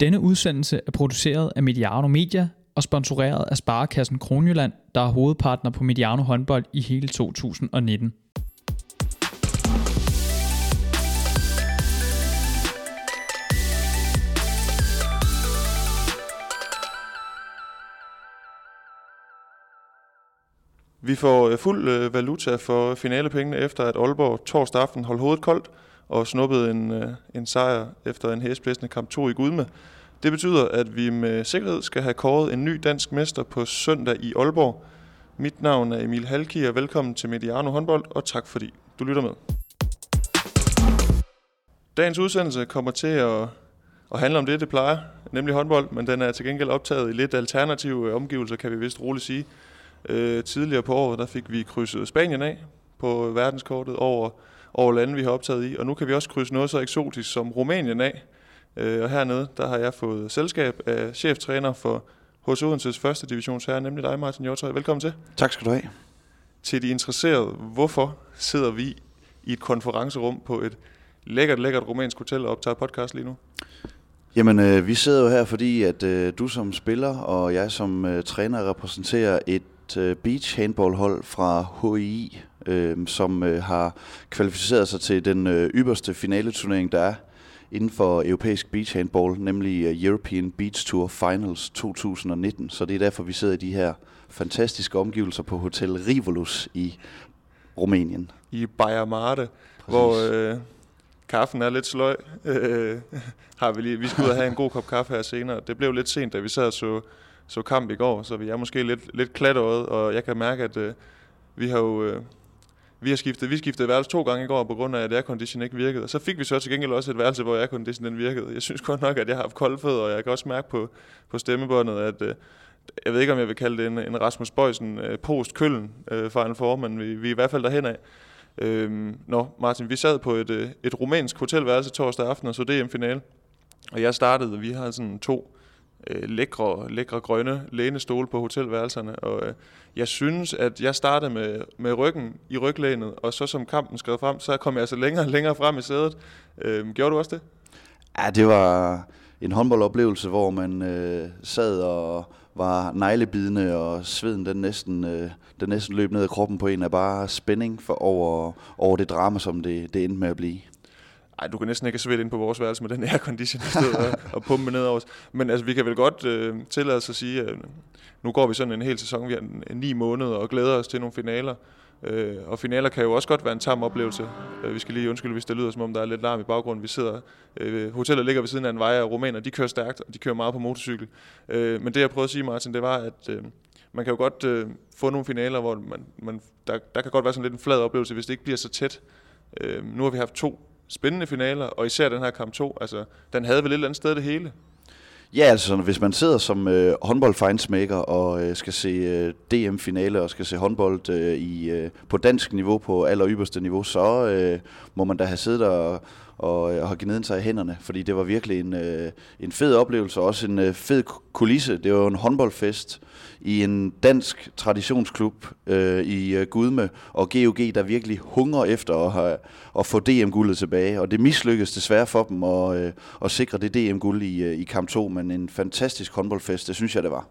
Denne udsendelse er produceret af Mediano Media og sponsoreret af Sparekassen Kronjylland, der er hovedpartner på Mediano håndbold i hele 2019. Vi får øh, fuld øh, valuta for finalepengene efter at Aalborg torsdag aften holdt hovedet koldt og snuppede en, øh, en sejr efter en hæsblæsende kamp 2 i Gudme. Det betyder, at vi med sikkerhed skal have kåret en ny dansk mester på søndag i Aalborg. Mit navn er Emil Halki, og velkommen til Mediano håndbold, og tak fordi du lytter med. Dagens udsendelse kommer til at, at handle om det, det plejer, nemlig håndbold, men den er til gengæld optaget i lidt alternative øh, omgivelser, kan vi vist roligt sige. Øh, tidligere på året, der fik vi krydset Spanien af på verdenskortet over, over lande, vi har optaget i, og nu kan vi også krydse noget så eksotisk som Rumænien af. Øh, og hernede, der har jeg fået selskab af cheftræner for hos Odenses første divisionsherre, nemlig dig, Martin Hjortøj. Velkommen til. Tak skal du have. Til de interesserede, hvorfor sidder vi i et konferencerum på et lækkert, lækkert rumænsk hotel og optager podcast lige nu? Jamen, øh, vi sidder jo her, fordi at øh, du som spiller og jeg som øh, træner repræsenterer et øh, beach handballhold fra HI, øh, som øh, har kvalificeret sig til den øh, ypperste finaleturnering, der er inden for europæisk beach handball, nemlig øh, European Beach Tour Finals 2019. Så det er derfor, vi sidder i de her fantastiske omgivelser på Hotel Rivolus i Rumænien. I Bayer Marte, hvor øh, kaffen er lidt sløj. Øh, har vi, lige, vi skal ud og have en god kop kaffe her senere. Det blev lidt sent, da vi sad og så, så kamp i går, så vi er måske lidt, lidt klatret, og jeg kan mærke, at øh, vi har jo... Øh, vi har skiftet, vi skiftede værelse to gange i går, på grund af, at aircondition ikke virkede. Og så fik vi så til gengæld også et værelse, hvor aircondition den virkede. Jeg synes godt nok, at jeg har haft kolde fødder, og jeg kan også mærke på, på stemmebåndet, at øh, jeg ved ikke, om jeg vil kalde det en, en Rasmus Bøjsen øh, post-køllen øh, en Four, men vi, vi er i hvert fald derhen af. Øhm, nå, Martin, vi sad på et, øh, et rumænsk hotelværelse torsdag aften og så DM-finale. Og jeg startede, vi har sådan to øh, lækre, lækre grønne lænestole på hotelværelserne, og øh, jeg synes, at jeg startede med, med ryggen i ryglænet, og så som kampen skred frem, så kom jeg altså længere og længere frem i sædet. Øh, gjorde du også det? Ja, det var en håndboldoplevelse, hvor man øh, sad og var neglebidende, og sveden den næsten, øh, den næsten løb ned ad kroppen på en af bare spænding for over, over det drama, som det, det endte med at blive. Ej, du kan næsten ikke svede ind på vores værelse med den aircondition i stedet og, pumpe ned over os. Men altså, vi kan vel godt øh, tillade os at sige, at nu går vi sådan en hel sæson, vi har en, ni måneder og glæder os til nogle finaler. Øh, og finaler kan jo også godt være en tam oplevelse. Øh, vi skal lige undskylde, hvis det lyder som om, der er lidt larm i baggrunden. Vi sidder, øh, hotellet ligger ved siden af en vej, og romaner, de kører stærkt, og de kører meget på motorcykel. Øh, men det, jeg prøvede at sige, Martin, det var, at øh, man kan jo godt øh, få nogle finaler, hvor man, man, der, der kan godt være sådan lidt en flad oplevelse, hvis det ikke bliver så tæt. Øh, nu har vi haft to spændende finaler, og især den her kamp 2, altså, den havde vel et eller andet sted det hele. Ja, altså hvis man sidder som øh, håndboldfejnsmaker og øh, skal se øh, DM-finale og skal se håndbold øh, i, øh, på dansk niveau, på aller yderste niveau, så øh, må man da have siddet og, og, øh, og har givet sig i hænderne, fordi det var virkelig en, øh, en fed oplevelse, og også en øh, fed kulisse. Det var en håndboldfest i en dansk traditionsklub øh, i øh, Gudme, og GOG, der virkelig hungrer efter at, have, at få DM-guldet tilbage, og det mislykkedes desværre for dem at, øh, at sikre det DM-guld i, øh, i kamp 2, men en fantastisk håndboldfest, det synes jeg, det var.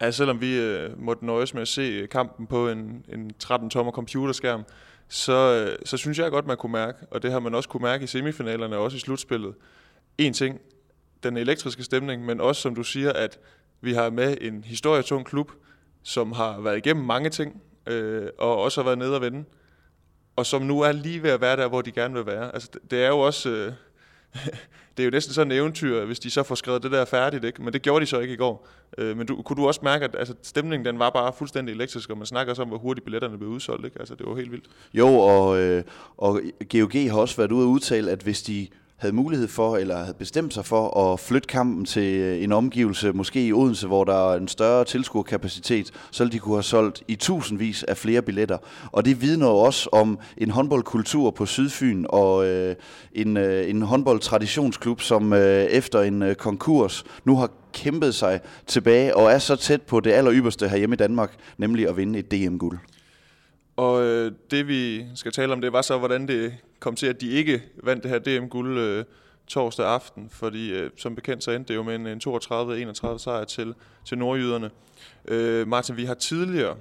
Ja, selvom vi øh, måtte nøjes med at se kampen på en, en 13-tommer computerskærm, så, øh, så synes jeg godt, man kunne mærke, og det har man også kunne mærke i semifinalerne og også i slutspillet. En ting, den elektriske stemning, men også, som du siger, at vi har med en historietung klub, som har været igennem mange ting, øh, og også har været nede og vende, og som nu er lige ved at være der, hvor de gerne vil være. Altså, det er jo også... Øh, det er jo næsten sådan en eventyr, hvis de så får skrevet det der færdigt, ikke? men det gjorde de så ikke i går. Øh, men du, kunne du også mærke, at altså, stemningen den var bare fuldstændig elektrisk, og man snakker så om, hvor hurtigt billetterne blev udsolgt. Ikke? Altså, det var helt vildt. Jo, og, øh, og GOG har også været ude og udtale, at hvis de havde mulighed for, eller havde bestemt sig for at flytte kampen til øh, en omgivelse, måske i Odense, hvor der er en større tilskuerkapacitet, så ville de kunne have solgt i tusindvis af flere billetter. Og det vidner jo også om en håndboldkultur på Sydfyn, og øh, en, øh, en håndboldtraditionsklub, som øh, efter en øh, konkurs nu har kæmpet sig tilbage, og er så tæt på det aller ypperste herhjemme i Danmark, nemlig at vinde et DM-guld. Og øh, det vi skal tale om, det var så, hvordan det kom til, at de ikke vandt det her DM-guld øh, torsdag aften, fordi øh, som bekendt så endte det jo med en, en 32-31 sejr til, til nordjyderne. Øh, Martin, vi har tidligere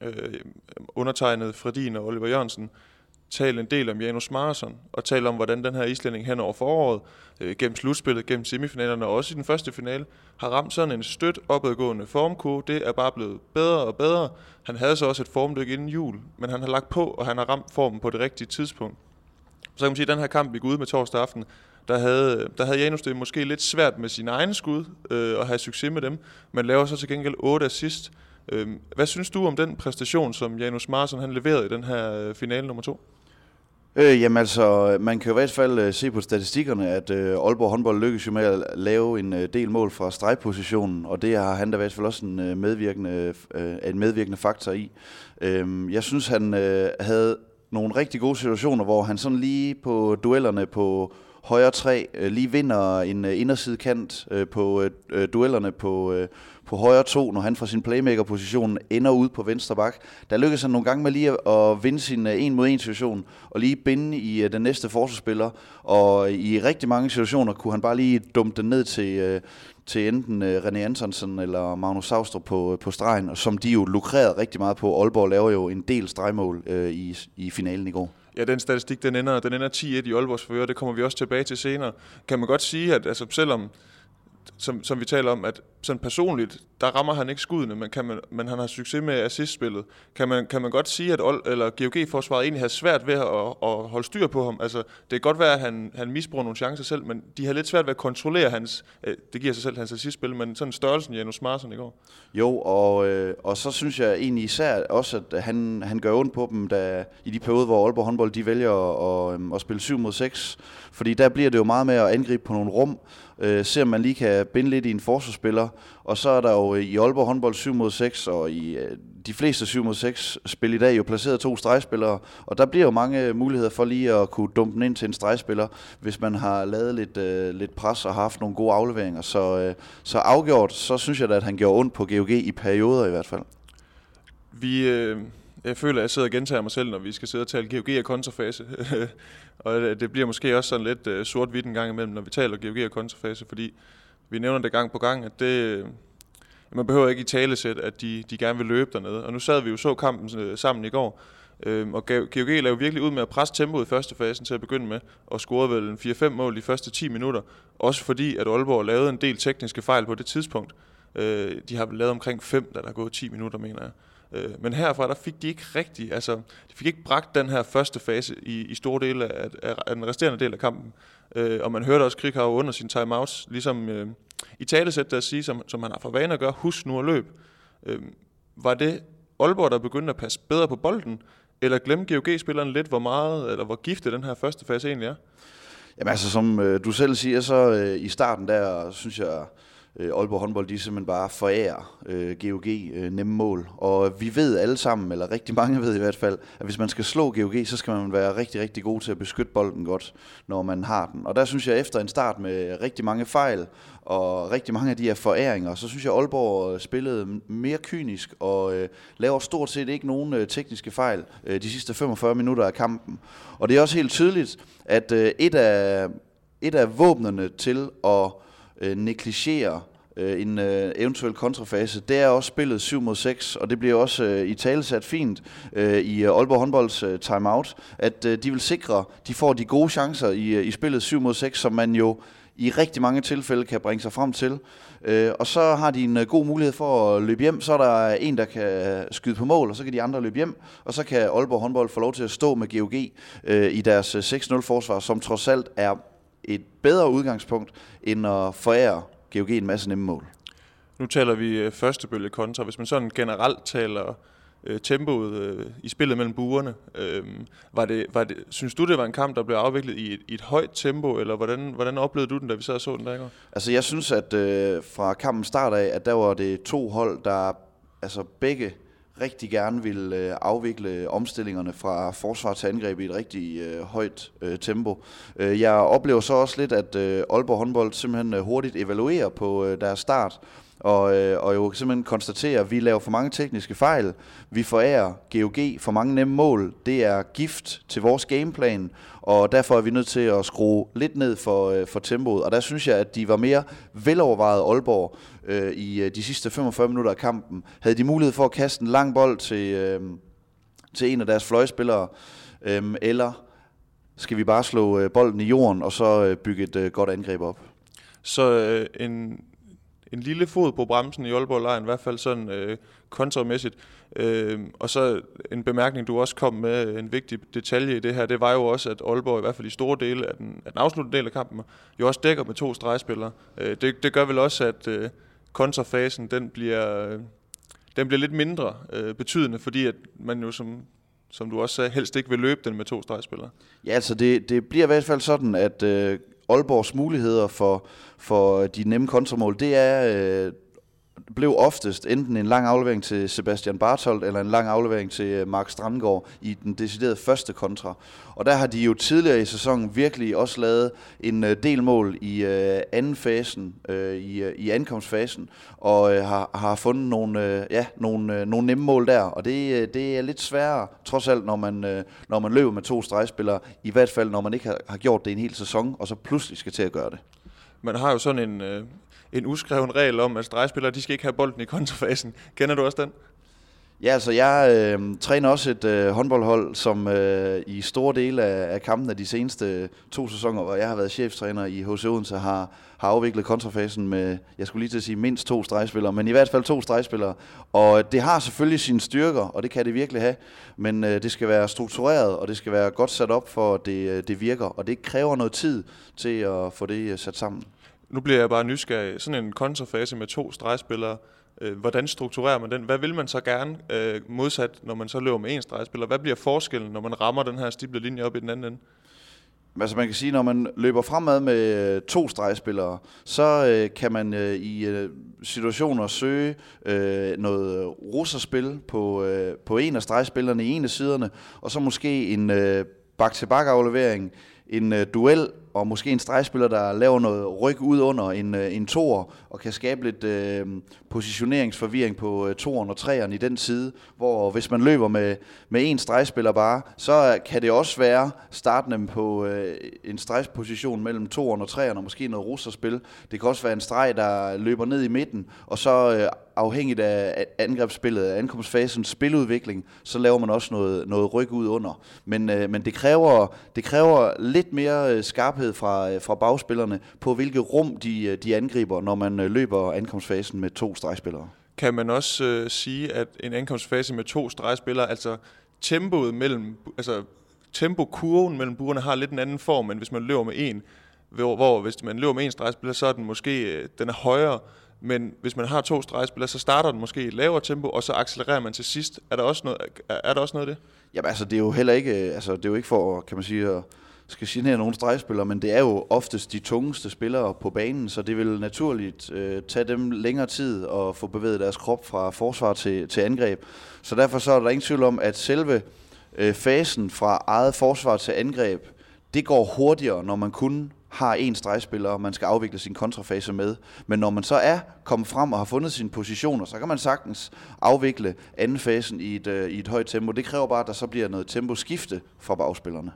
øh, undertegnet Fredin og Oliver Jørgensen tale en del om Janus Marason og tale om, hvordan den her islænding hen over foråret, øh, gennem slutspillet, gennem semifinalerne og også i den første finale, har ramt sådan en stødt opadgående formkurve. Det er bare blevet bedre og bedre. Han havde så også et formdyk inden jul, men han har lagt på, og han har ramt formen på det rigtige tidspunkt. Så kan man sige, at den her kamp vi ud med torsdag aften, der havde, der havde Janus det måske lidt svært med sine egne skud øh, og have succes med dem, men laver så til gengæld 8 assist. Øh, hvad synes du om den præstation, som Janus Marsson han leverede i den her øh, finale nummer 2? Øh, jamen altså, man kan jo i hvert fald øh, se på statistikkerne, at øh, Aalborg håndbold lykkes jo med at lave en øh, del mål fra stregpositionen, og det har han da i hvert fald også en, øh, medvirkende, øh, en medvirkende faktor i. Øh, jeg synes, han øh, havde nogle rigtig gode situationer, hvor han sådan lige på duellerne på højre træ øh, lige vinder en øh, inderside kant øh, på øh, øh duellerne på, øh, på højre to, når han fra sin playmaker-position ender ud på venstre bak. Der lykkes han nogle gange med lige at vinde sin øh, en mod en situation, og lige binde i øh, den næste forsvarsspiller, og i rigtig mange situationer kunne han bare lige dumpe den ned til, øh, til enten René Antonsen eller Magnus Saustrup på, på stregen, som de jo lukrerede rigtig meget på. Aalborg laver jo en del stregmål øh, i, i finalen i går. Ja, den statistik, den ender, den ender 10-1 i Aalborgs fører, det kommer vi også tilbage til senere. Kan man godt sige, at altså, selvom som, som vi taler om, at sådan personligt, der rammer han ikke skuddene, men, kan man, men han har succes med assistspillet. Kan man, kan man godt sige, at Ol, eller GOG-forsvaret egentlig har svært ved at, at, holde styr på ham? Altså, det kan godt være, at han, han misbruger nogle chancer selv, men de har lidt svært ved at kontrollere hans, øh, det giver sig selv hans assistspil, men sådan størrelsen Janus Marsen i går. Jo, og, øh, og så synes jeg egentlig især også, at han, han gør ondt på dem, da, i de perioder, hvor Aalborg håndbold de vælger at, at, at spille 7 mod 6, fordi der bliver det jo meget med at angribe på nogle rum, øh, se om man lige kan binde lidt i en forsvarsspiller. Og så er der jo øh, i Aalborg håndbold 7 mod 6, og i øh, de fleste 7 mod 6 spil i dag jo placeret to stregspillere. Og der bliver jo mange øh, muligheder for lige at kunne dumpe den ind til en stregspiller, hvis man har lavet lidt, øh, lidt pres og haft nogle gode afleveringer. Så, øh, så afgjort, så synes jeg da, at han gjorde ondt på GOG i perioder i hvert fald. Vi... Øh jeg føler, at jeg sidder og gentager mig selv, når vi skal sidde og tale GOG og kontrafase. og det bliver måske også sådan lidt sort-hvidt en gang imellem, når vi taler GOG og kontrafase, fordi vi nævner det gang på gang, at det, man behøver ikke i talesæt, at de, de gerne vil løbe dernede. Og nu sad vi jo så kampen øh, sammen i går, uh, og GOG lavede virkelig ud med at presse tempoet i første fasen til at begynde med, og scorede vel en 4-5 mål de første 10 minutter. Også fordi, at Aalborg lavede en del tekniske fejl på det tidspunkt. Uh, de har lavet omkring 5, da der er gået 10 minutter, mener jeg. Øh, men herfra, der fik de ikke rigtig, altså, de fik ikke bragt den her første fase i, i store dele af, af, af den resterende del af kampen. Øh, og man hørte også Krikau under sin timeouts, ligesom øh, i talesæt, der at sige, som, som han har for vane at gøre, husk nu at løb. Øh, var det Aalborg, der begyndte at passe bedre på bolden, eller glemte GOG-spilleren lidt, hvor meget, eller hvor giftig den her første fase egentlig er? Jamen altså, som øh, du selv siger, så øh, i starten der, synes jeg, øh, Aalborg håndbold, de simpelthen bare forærer øh, GOG øh, nemme mål. Og vi ved alle sammen, eller rigtig mange ved i hvert fald, at hvis man skal slå GOG, så skal man være rigtig, rigtig god til at beskytte bolden godt, når man har den. Og der synes jeg, efter en start med rigtig mange fejl, og rigtig mange af de her foræringer, så synes jeg, at Aalborg øh, spillede mere kynisk, og øh, laver stort set ikke nogen øh, tekniske fejl øh, de sidste 45 minutter af kampen. Og det er også helt tydeligt, at øh, et, af, et af våbnene til at øh, negligere øh, en øh, eventuel kontrafase. Det er også spillet 7 mod 6, og det bliver også øh, i tale sat fint øh, i øh, Aalborg håndbolds øh, timeout, at øh, de vil sikre, de får de gode chancer i, øh, i spillet 7 mod 6, som man jo i rigtig mange tilfælde kan bringe sig frem til. Øh, og så har de en øh, god mulighed for at løbe hjem. Så er der en, der kan skyde på mål, og så kan de andre løbe hjem. Og så kan Aalborg håndbold få lov til at stå med GOG øh, i deres 6-0 forsvar, som trods alt er et bedre udgangspunkt, end at forære GOG en masse nemme mål. Nu taler vi øh, første bølge kontra. Hvis man sådan generelt taler øh, tempoet øh, i spillet mellem buerne, øh, var det, var det, synes du, det var en kamp, der blev afviklet i et, i et højt tempo, eller hvordan, hvordan oplevede du den, da vi sad og så den der? Altså jeg synes, at øh, fra kampen start af, at der var det to hold, der altså begge rigtig gerne vil øh, afvikle omstillingerne fra forsvar til angreb i et rigtig øh, højt øh, tempo. Øh, jeg oplever så også lidt, at øh, Aalborg håndbold simpelthen øh, hurtigt evaluerer på øh, deres start, og, øh, og jo simpelthen konstatere, at vi laver for mange tekniske fejl. Vi forærer GOG for mange nemme mål. Det er gift til vores gameplan, og derfor er vi nødt til at skrue lidt ned for, øh, for tempoet. Og der synes jeg, at de var mere velovervejet Aalborg øh, i øh, de sidste 45 minutter af kampen. Havde de mulighed for at kaste en lang bold til, øh, til en af deres fløjspillere, øh, eller skal vi bare slå øh, bolden i jorden og så øh, bygge et øh, godt angreb op? Så øh, en, en lille fod på bremsen i Aalborg Lejren, i hvert fald sådan øh, kontramæssigt. Øh, og så en bemærkning, du også kom med, øh, en vigtig detalje i det her, det var jo også, at Aalborg i hvert fald i store dele af den, af den afsluttende del af kampen, jo også dækker med to stregspillere. Øh, det, det gør vel også, at øh, kontrafasen, den bliver, øh, den bliver lidt mindre øh, betydende, fordi at man jo som, som du også sagde, helst ikke vil løbe den med to stregspillere. Ja, altså det, det bliver i hvert fald sådan, at øh, Aalborgs muligheder for, for de nemme kontramål, det er, øh, blev oftest enten en lang aflevering til Sebastian Bartolt eller en lang aflevering til øh, Mark Strandgaard i den deciderede første kontra. Og der har de jo tidligere i sæsonen virkelig også lavet en øh, del mål i øh, anden fasen, øh, i, øh, i ankomstfasen, og øh, har, har fundet nogle, øh, ja, nogle, øh, nogle nemme mål der. Og det, øh, det er lidt sværere, trods alt, når man, øh, når man løber med to stregspillere, i hvert fald når man ikke har, har gjort det en hel sæson, og så pludselig skal til at gøre det. Man har jo sådan en, øh, en uskreven regel om, at stregspillere de skal ikke have bolden i kontrafasen. Kender du også den? Ja, altså jeg øh, træner også et øh, håndboldhold, som øh, i store dele af, af kampen af de seneste to sæsoner, hvor jeg har været cheftræner i HC Odense, har, har afviklet kontrafasen med, jeg skulle lige til at sige mindst to stregspillere, men i hvert fald to stregspillere. Og det har selvfølgelig sine styrker, og det kan det virkelig have, men øh, det skal være struktureret, og det skal være godt sat op for, at det, øh, det virker, og det kræver noget tid til at få det øh, sat sammen. Nu bliver jeg bare nysgerrig. Sådan en kontrafase med to stregspillere, øh, hvordan strukturerer man den? Hvad vil man så gerne øh, modsat, når man så løber med en stregspiller? Hvad bliver forskellen, når man rammer den her stible linje op i den anden ende? Altså man kan sige, når man løber fremad med øh, to stregspillere, så øh, kan man øh, i øh, situationer søge øh, noget russerspil på, øh, på en af stregspillerne i en af siderne, og så måske en øh, bak-til-bak aflevering, en øh, duel og måske en stregspiller, der laver noget ryg ud under en, øh, en toer, og kan skabe lidt øh, positioneringsforvirring på øh, toeren og treeren i den side, hvor hvis man løber med, med en stregspiller bare, så kan det også være startende på øh, en stregsposition mellem toeren og treeren, og måske noget russerspil. Det kan også være en streg, der løber ned i midten, og så øh, afhængigt af angrebsspillet, af ankomstfasens spiludvikling, så laver man også noget, noget ryg ud under. Men, øh, men det, kræver, det kræver lidt mere øh, skarphed fra, øh, fra bagspillerne på, hvilke rum de, øh, de angriber, når man løber ankomstfasen med to stregspillere. Kan man også øh, sige, at en ankomstfase med to stregspillere, altså tempoet mellem, altså tempokurven mellem buerne har lidt en anden form, end hvis man løber med en, hvor, hvor hvis man løber med en stregspiller, så er den måske den er højere, men hvis man har to stregspillere, så starter den måske i et lavere tempo, og så accelererer man til sidst. Er der også noget, er der også noget af det? Jamen altså, det er jo heller ikke, altså, det er jo ikke for, kan man sige, at skal genere nogle stregspillere, men det er jo oftest de tungeste spillere på banen, så det vil naturligt øh, tage dem længere tid at få bevæget deres krop fra forsvar til, til angreb. Så derfor så er der ingen tvivl om, at selve øh, fasen fra eget forsvar til angreb, det går hurtigere, når man kun har en stregspiller, og man skal afvikle sin kontrafase med. Men når man så er kommet frem og har fundet sine positioner, så kan man sagtens afvikle anden fasen i et, øh, i et højt tempo. Det kræver bare, at der så bliver noget temposkifte fra bagspillerne.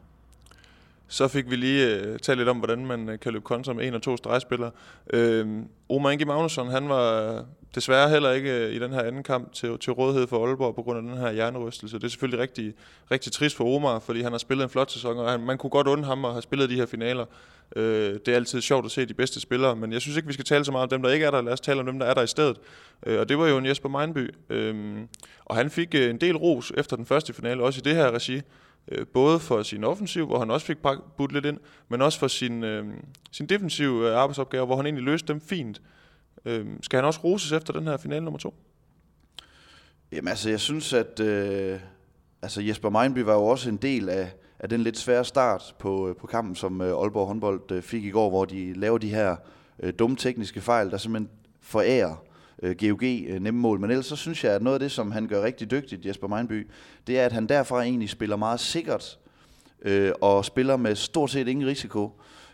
Så fik vi lige øh, talt lidt om, hvordan man øh, kan løbe kontra med en og to stregspillere. Øh, Omar Inge Magnusson, han var øh, desværre heller ikke øh, i den her anden kamp til, til rådighed for Aalborg på grund af den her hjernerystelse. Det er selvfølgelig rigtig, rigtig trist for Omar, fordi han har spillet en flot sæson, og han, man kunne godt undre ham at have spillet de her finaler. Øh, det er altid sjovt at se de bedste spillere, men jeg synes ikke, vi skal tale så meget om dem, der ikke er der. Lad os tale om dem, der er der i stedet. Øh, og det var jo en Jesper Meinby. Øh, og han fik øh, en del ros efter den første finale, også i det her regi. Øh, både for sin offensiv, hvor han også fik budt lidt ind, men også for sin, øh, sin defensive øh, arbejdsopgave, hvor han egentlig løste dem fint. Øh, skal han også roses efter den her finale nummer to? Jamen altså, jeg synes, at øh, altså Jesper Meinby var jo også en del af, af den lidt svære start på, øh, på kampen, som øh, Aalborg håndbold øh, fik i går, hvor de laver de her øh, dumme tekniske fejl, der simpelthen forærer øh, GOG øh, nemme mål. Men ellers så synes jeg, at noget af det, som han gør rigtig dygtigt, Jesper Meinby, det er, at han derfra egentlig spiller meget sikkert øh, og spiller med stort set ingen risiko.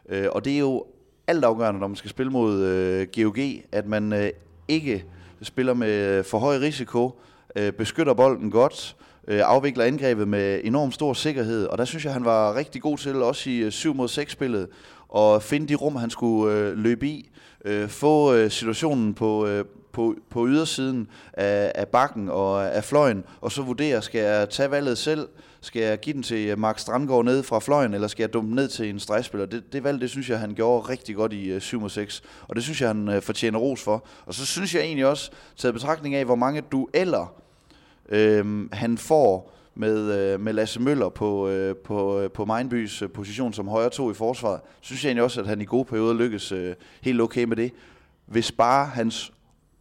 Øh, og det er jo altafgørende, når man skal spille mod øh, GOG, at man øh, ikke spiller med øh, for høj risiko, øh, beskytter bolden godt, øh, afvikler angrebet med enorm stor sikkerhed, og der synes jeg, han var rigtig god til, også i øh, 7 mod 6 spillet, at finde de rum, han skulle øh, løbe i, få situationen på, på, på ydersiden af, af bakken og af fløjen, og så vurdere, skal jeg tage valget selv, skal jeg give den til Mark Strandgaard ned fra fløjen, eller skal jeg dumpe ned til en stregspiller? Det, det valg, det synes jeg, han gjorde rigtig godt i øh, 7 6, og det synes jeg, han øh, fortjener ros for. Og så synes jeg egentlig også, taget betragtning af, hvor mange dueller øh, han får med, øh, med Lasse Møller på, øh, på, øh, på Mindbys øh, position som højre to i forsvaret, synes jeg egentlig også, at han i gode perioder lykkes øh, helt okay med det. Hvis bare hans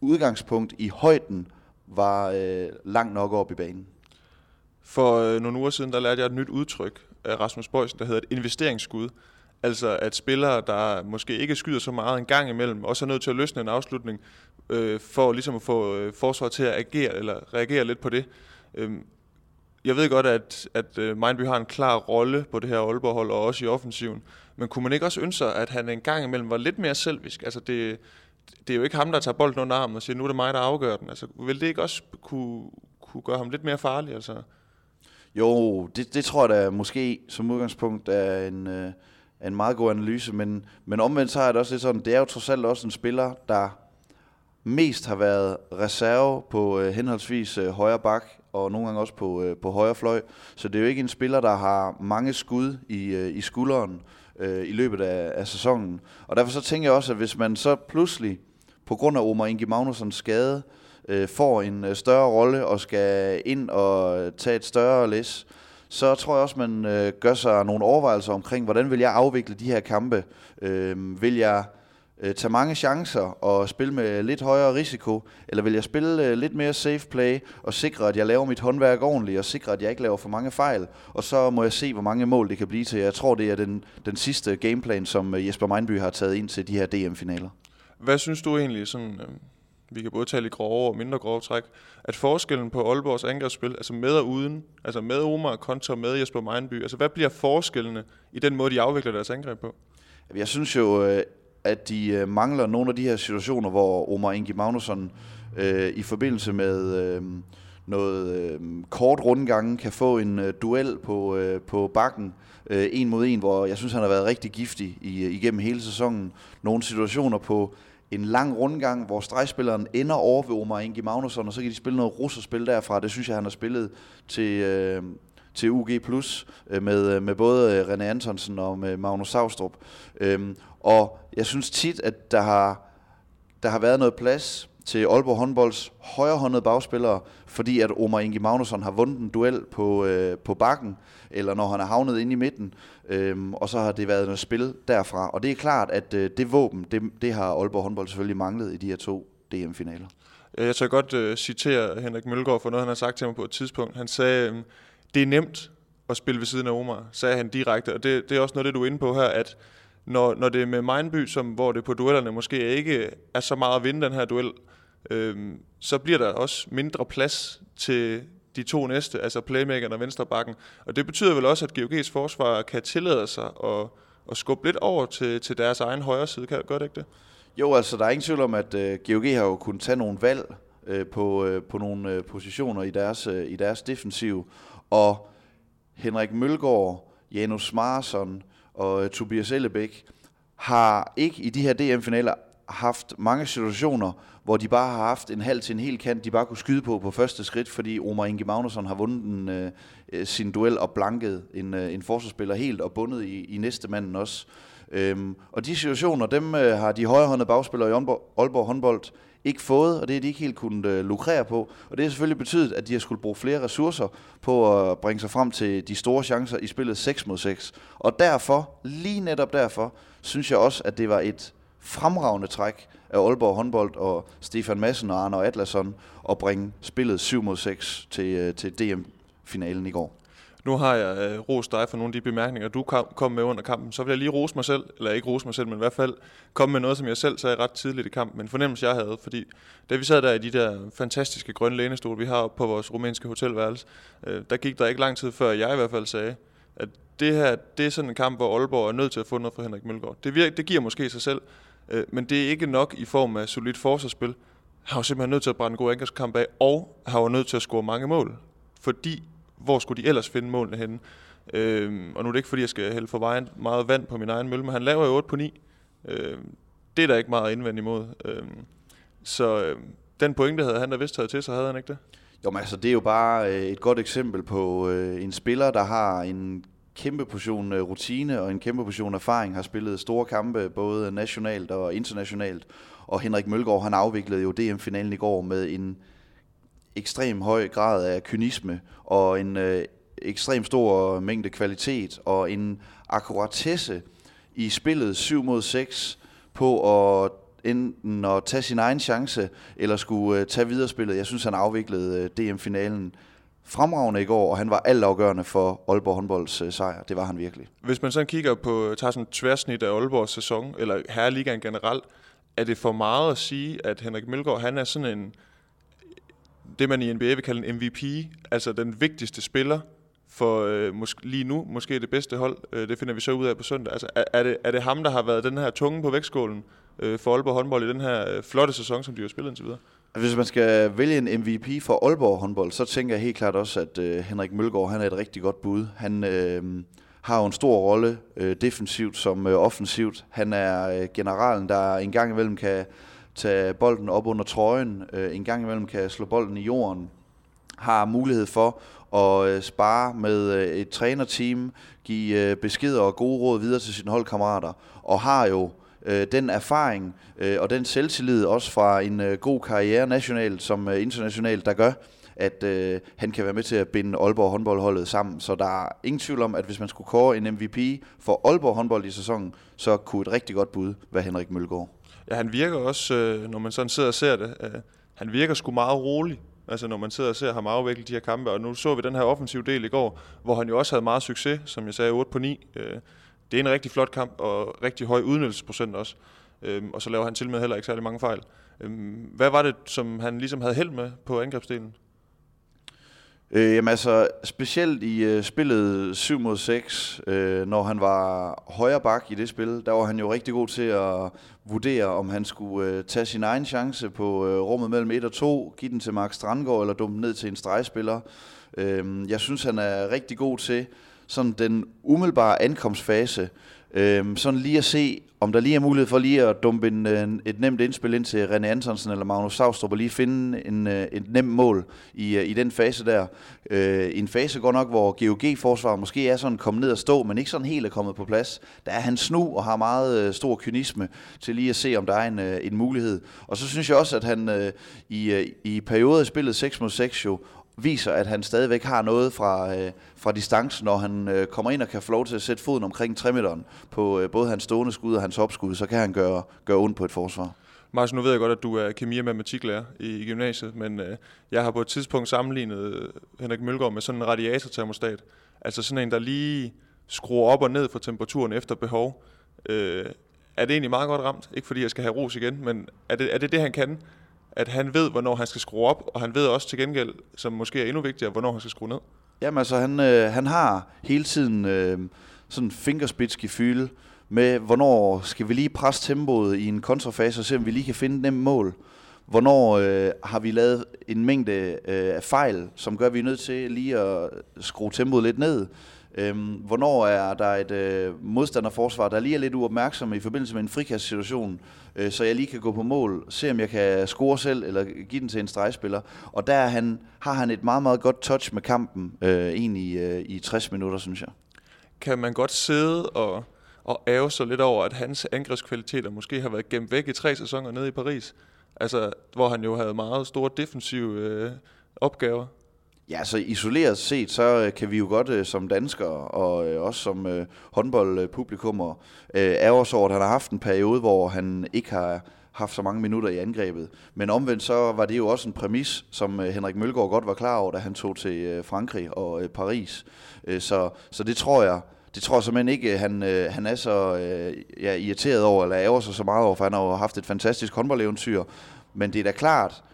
udgangspunkt i højden var øh, langt nok op i banen. For øh, nogle uger siden, der lærte jeg et nyt udtryk af Rasmus Bøjsen, der hedder et investeringsskud. Altså at spillere, der måske ikke skyder så meget en gang imellem, også er nødt til at løsne en afslutning, øh, for ligesom at få øh, forsvaret til at agere eller reagere lidt på det. Øh, jeg ved godt, at, at øh, Mindby har en klar rolle på det her Aalborg-hold, og også i offensiven. Men kunne man ikke også ønske sig, at han en gang imellem var lidt mere selvisk? Altså det, det er jo ikke ham, der tager bolden under armen og siger, nu er det mig, der afgør den. Altså, vil det ikke også kunne, kunne gøre ham lidt mere farlig? Altså? Jo, det, det tror jeg da måske som udgangspunkt er en, øh, en meget god analyse, men, men omvendt så er det også lidt sådan, det er jo trods alt også en spiller, der mest har været reserve på øh, henholdsvis øh, højre bak og nogle gange også på, øh, på højre fløj. Så det er jo ikke en spiller, der har mange skud i, øh, i skulderen øh, i løbet af, af sæsonen. Og derfor så tænker jeg også, at hvis man så pludselig, på grund af Omar Inge Magnussons skade, øh, får en øh, større rolle og skal ind og tage et større læs, så tror jeg også, man øh, gør sig nogle overvejelser omkring, hvordan vil jeg afvikle de her kampe? Øh, vil jeg øh, tage mange chancer og spille med lidt højere risiko, eller vil jeg spille øh, lidt mere safe play og sikre, at jeg laver mit håndværk ordentligt, og sikre, at jeg ikke laver for mange fejl, og så må jeg se, hvor mange mål det kan blive til. Jeg tror, det er den, den sidste gameplan, som øh, Jesper Meinby har taget ind til de her DM-finaler. Hvad synes du egentlig, sådan, øh, vi kan både tale i grove og mindre grove træk, at forskellen på Aalborgs angrebsspil, altså med og uden, altså med Omar kontra med Jesper Meinby, altså hvad bliver forskellene i den måde, de afvikler deres angreb på? Jeg synes jo, at de øh, mangler nogle af de her situationer, hvor Omar Ingi Magnusson øh, i forbindelse med øh, noget øh, kort rundgange kan få en øh, duel på, øh, på bakken, øh, en mod en, hvor jeg synes, han har været rigtig giftig i, øh, igennem hele sæsonen. Nogle situationer på en lang rundgang, hvor stregspilleren ender over ved Omar Ingi Magnusson, og så kan de spille noget russerspil derfra. Det synes jeg, han har spillet til, øh, til UG Plus øh, med, øh, med både øh, René Antonsen og med Magnus Savstrup. Øhm, og jeg synes tit, at der har, der har været noget plads til Aalborg håndbolds højrehåndede bagspillere, fordi at Omar Inge Magnusson har vundet en duel på, øh, på bakken, eller når han er havnet inde i midten, øhm, og så har det været noget spil derfra. Og det er klart, at øh, det våben, det, det har Aalborg håndbold selvfølgelig manglet i de her to DM-finaler. Øh, jeg tør godt øh, citere Henrik Mølgaard for noget, han har sagt til mig på et tidspunkt. Han sagde, øh, det er nemt at spille ved siden af Omar, sagde han direkte. Og det, det er også noget, det du er inde på her, at når, når det er med Mindby, som, hvor det på duellerne måske ikke er så meget at vinde den her duel, øhm, så bliver der også mindre plads til de to næste, altså playmakeren og venstrebakken. Og det betyder vel også, at GOG's forsvar kan tillade sig at, at skubbe lidt over til, til deres egen højre side. Kan, gør det ikke det? Jo, altså der er ingen tvivl om, at uh, øh, GOG har jo kunnet tage nogle valg uh, på, uh, på nogle uh, positioner i deres, uh, i deres defensiv. Og Henrik Mølgaard, Janus Marsson og øh, Tobias Ellebæk har ikke i de her DM-finaler haft mange situationer, hvor de bare har haft en halv til en hel kant, de bare kunne skyde på på første skridt, fordi Omar Inge Magnusson har vundet en, øh, øh sin duel og blanket en, øh, en forsvarsspiller helt og bundet i, i næste manden også. Øhm, og de situationer, dem øh, har de højrehåndede bagspillere i Aalborg, Aalborg håndbold ikke fået, og det er de ikke helt kunnet øh, lukrere på. Og det har selvfølgelig betydet, at de har skulle bruge flere ressourcer på at bringe sig frem til de store chancer i spillet 6 mod 6. Og derfor, lige netop derfor, synes jeg også, at det var et fremragende træk af Aalborg håndbold og Stefan Madsen og Arne Atlasson at bringe spillet 7 mod 6 til, øh, til DM-finalen i går. Nu har jeg øh, rost dig for nogle af de bemærkninger, du kom, med under kampen. Så vil jeg lige rose mig selv, eller ikke rose mig selv, men i hvert fald komme med noget, som jeg selv sagde ret tidligt i kampen. Men fornemmelse, jeg havde, fordi da vi sad der i de der fantastiske grønne lænestole, vi har på vores rumænske hotelværelse, øh, der gik der ikke lang tid før, jeg i hvert fald sagde, at det her, det er sådan en kamp, hvor Aalborg er nødt til at få noget fra Henrik Mølgaard. Det, virker, det giver måske sig selv, øh, men det er ikke nok i form af solidt forsvarsspil. han var simpelthen nødt til at brænde en god angrebskamp af, og han var nødt til at score mange mål. Fordi, hvor skulle de ellers finde målene henne? Øh, og nu er det ikke, fordi jeg skal hælde for vejen meget vand på min egen mølle, men han laver jo 8 på 9. Øh, det er der ikke meget indvendt imod. Øh, så øh, den pointe havde han da vist taget til, så havde han ikke det? Jo, men altså, det er jo bare øh, et godt eksempel på øh, en spiller, der har en kæmpe portion øh, rutine og en kæmpe portion erfaring, har spillet store kampe, både nationalt og internationalt. Og Henrik Mølgaard, han afviklede jo DM-finalen i går med en ekstrem høj grad af kynisme og en øh, ekstrem stor mængde kvalitet og en akkuratesse i spillet 7 mod 6 på at enten at tage sin egen chance, eller skulle øh, tage videre spillet. Jeg synes, han afviklede øh, DM-finalen fremragende i går, og han var altafgørende for Aalborg håndbolds øh, sejr. Det var han virkelig. Hvis man så kigger på, øh, tager sådan et tværsnit af Aalborgs sæson, eller herreligaen generelt, er det for meget at sige, at Henrik Mølgaard, han er sådan en, det man i NBA vil kalde en MVP, altså den vigtigste spiller for øh, måske, lige nu, måske det bedste hold. Øh, det finder vi så ud af på søndag. Altså, er, er, det, er det ham, der har været den her tunge på vægtskålen øh, for Aalborg håndbold i den her øh, flotte sæson, som de har spillet indtil videre? Altså, hvis man skal vælge en MVP for Aalborg håndbold, så tænker jeg helt klart også, at øh, Henrik Mølgaard han er et rigtig godt bud. Han øh, har jo en stor rolle øh, defensivt som øh, offensivt. Han er øh, generalen, der en gang imellem kan tage bolden op under trøjen, øh, en gang imellem kan slå bolden i jorden, har mulighed for at øh, spare med øh, et trænerteam, give øh, beskeder og gode råd videre til sine holdkammerater, og har jo øh, den erfaring øh, og den selvtillid også fra en øh, god karriere nationalt som øh, internationalt, der gør, at øh, han kan være med til at binde Aalborg håndboldholdet sammen. Så der er ingen tvivl om, at hvis man skulle kåre en MVP for Aalborg håndbold i sæsonen, så kunne et rigtig godt bud være Henrik Mølgaard. Ja, han virker også, øh, når man sådan sidder og ser det, øh, han virker sgu meget rolig. Altså når man sidder og ser ham afvikle de her kampe, og nu så vi den her offensive del i går, hvor han jo også havde meget succes, som jeg sagde, 8 på 9. Øh, det er en rigtig flot kamp, og rigtig høj udnyttelsesprocent også. Øhm, og så laver han til med heller ikke særlig mange fejl. Øhm, hvad var det, som han ligesom havde held med på angrebsdelen? Øh, jamen altså, specielt i øh, spillet 7 mod 6, øh, når han var højre bak i det spil, der var han jo rigtig god til at vurdere, om han skulle øh, tage sin egen chance på øh, rummet mellem 1 og 2, give den til Mark Strandgaard eller dumme ned til en stregspiller. Øh, jeg synes, han er rigtig god til sådan den umiddelbare ankomstfase, øh, sådan lige at se, om der lige er mulighed for lige at dumpe en, øh, et nemt indspil ind til René Antonsen eller Magnus Savstrup og lige finde en, øh, et nemt mål i, øh, i den fase der. Øh, en fase går nok, hvor GOG-forsvaret måske er sådan kommet ned og stå, men ikke sådan helt er kommet på plads. Der er han snu og har meget øh, stor kynisme til lige at se, om der er en, øh, en mulighed. Og så synes jeg også, at han øh, i, øh, i perioder i spillet 6 mod 6 jo viser, at han stadigvæk har noget fra, øh, fra distancen, når han øh, kommer ind og kan få lov til at sætte foden omkring 3 på øh, både hans stående skud og hans opskud, så kan han gøre, gøre ondt på et forsvar. Mars, nu ved jeg godt, at du er kemi- og matematiklærer i, gymnasiet, men øh, jeg har på et tidspunkt sammenlignet øh, Henrik Mølgaard med sådan en radiatortermostat. Altså sådan en, der lige skruer op og ned for temperaturen efter behov. Øh, er det egentlig meget godt ramt? Ikke fordi jeg skal have ros igen, men er det er det, det han kan? At han ved, hvornår han skal skrue op, og han ved også til gengæld, som måske er endnu vigtigere, hvornår han skal skrue ned. Jamen altså, han, øh, han har hele tiden øh, sådan fingerspidsgefyl med, hvornår skal vi lige presse tempoet i en kontrafase, og se om vi lige kan finde nemt mål. Hvornår øh, har vi lavet en mængde øh, fejl, som gør, at vi er nødt til lige at skrue tempoet lidt ned. Øhm, hvornår er der et øh, modstanderforsvar, der lige er lidt uopmærksom i forbindelse med en frikastsituation, øh, så jeg lige kan gå på mål, se om jeg kan score selv, eller give den til en stregspiller. Og der han, har han et meget, meget godt touch med kampen, øh, egentlig øh, i 60 minutter, synes jeg. Kan man godt sidde og, og æve sig lidt over, at hans angrebskvaliteter måske har været gemt væk i tre sæsoner nede i Paris? Altså, hvor han jo havde meget store defensive øh, opgaver. Ja, så isoleret set, så øh, kan vi jo godt øh, som danskere og øh, også som håndboldpublikum håndboldpublikummer øh, os over, at han har haft en periode, hvor han ikke har haft så mange minutter i angrebet. Men omvendt så var det jo også en præmis, som Henrik Mølgaard godt var klar over, da han tog til Frankrig og Paris. Så, så det tror jeg, det tror jeg simpelthen ikke, han, øh, han er så øh, ja, irriteret over, eller ærger sig så meget over, for han har jo haft et fantastisk håndboldeventyr. Men det er da klart,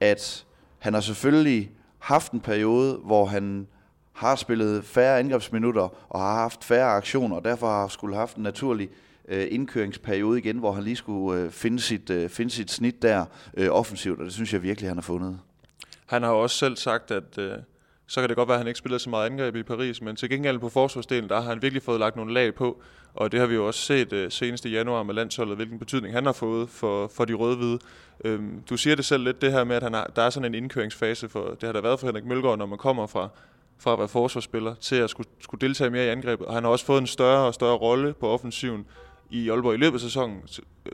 at han har selvfølgelig haft en periode, hvor han har spillet færre angrebsminutter og har haft færre aktioner, og derfor har skulle haft en naturlig øh, indkøringsperiode igen, hvor han lige skulle øh, finde, sit, øh, finde sit snit der øh, offensivt, og det synes jeg virkelig, han har fundet. Han har jo også selv sagt, at øh, så kan det godt være, at han ikke spiller så meget angreb i Paris, men til gengæld på forsvarsdelen, der har han virkelig fået lagt nogle lag på, og det har vi jo også set øh, senest i januar med landsholdet, hvilken betydning han har fået for, for de røde-hvide. Øhm, du siger det selv lidt, det her med, at han har, der er sådan en indkøringsfase, for det har der været for Henrik Mølgaard, når man kommer fra, fra at være forsvarsspiller til at skulle, skulle deltage mere i angrebet. Og han har også fået en større og større rolle på offensiven i Aalborg i løbet af sæsonen.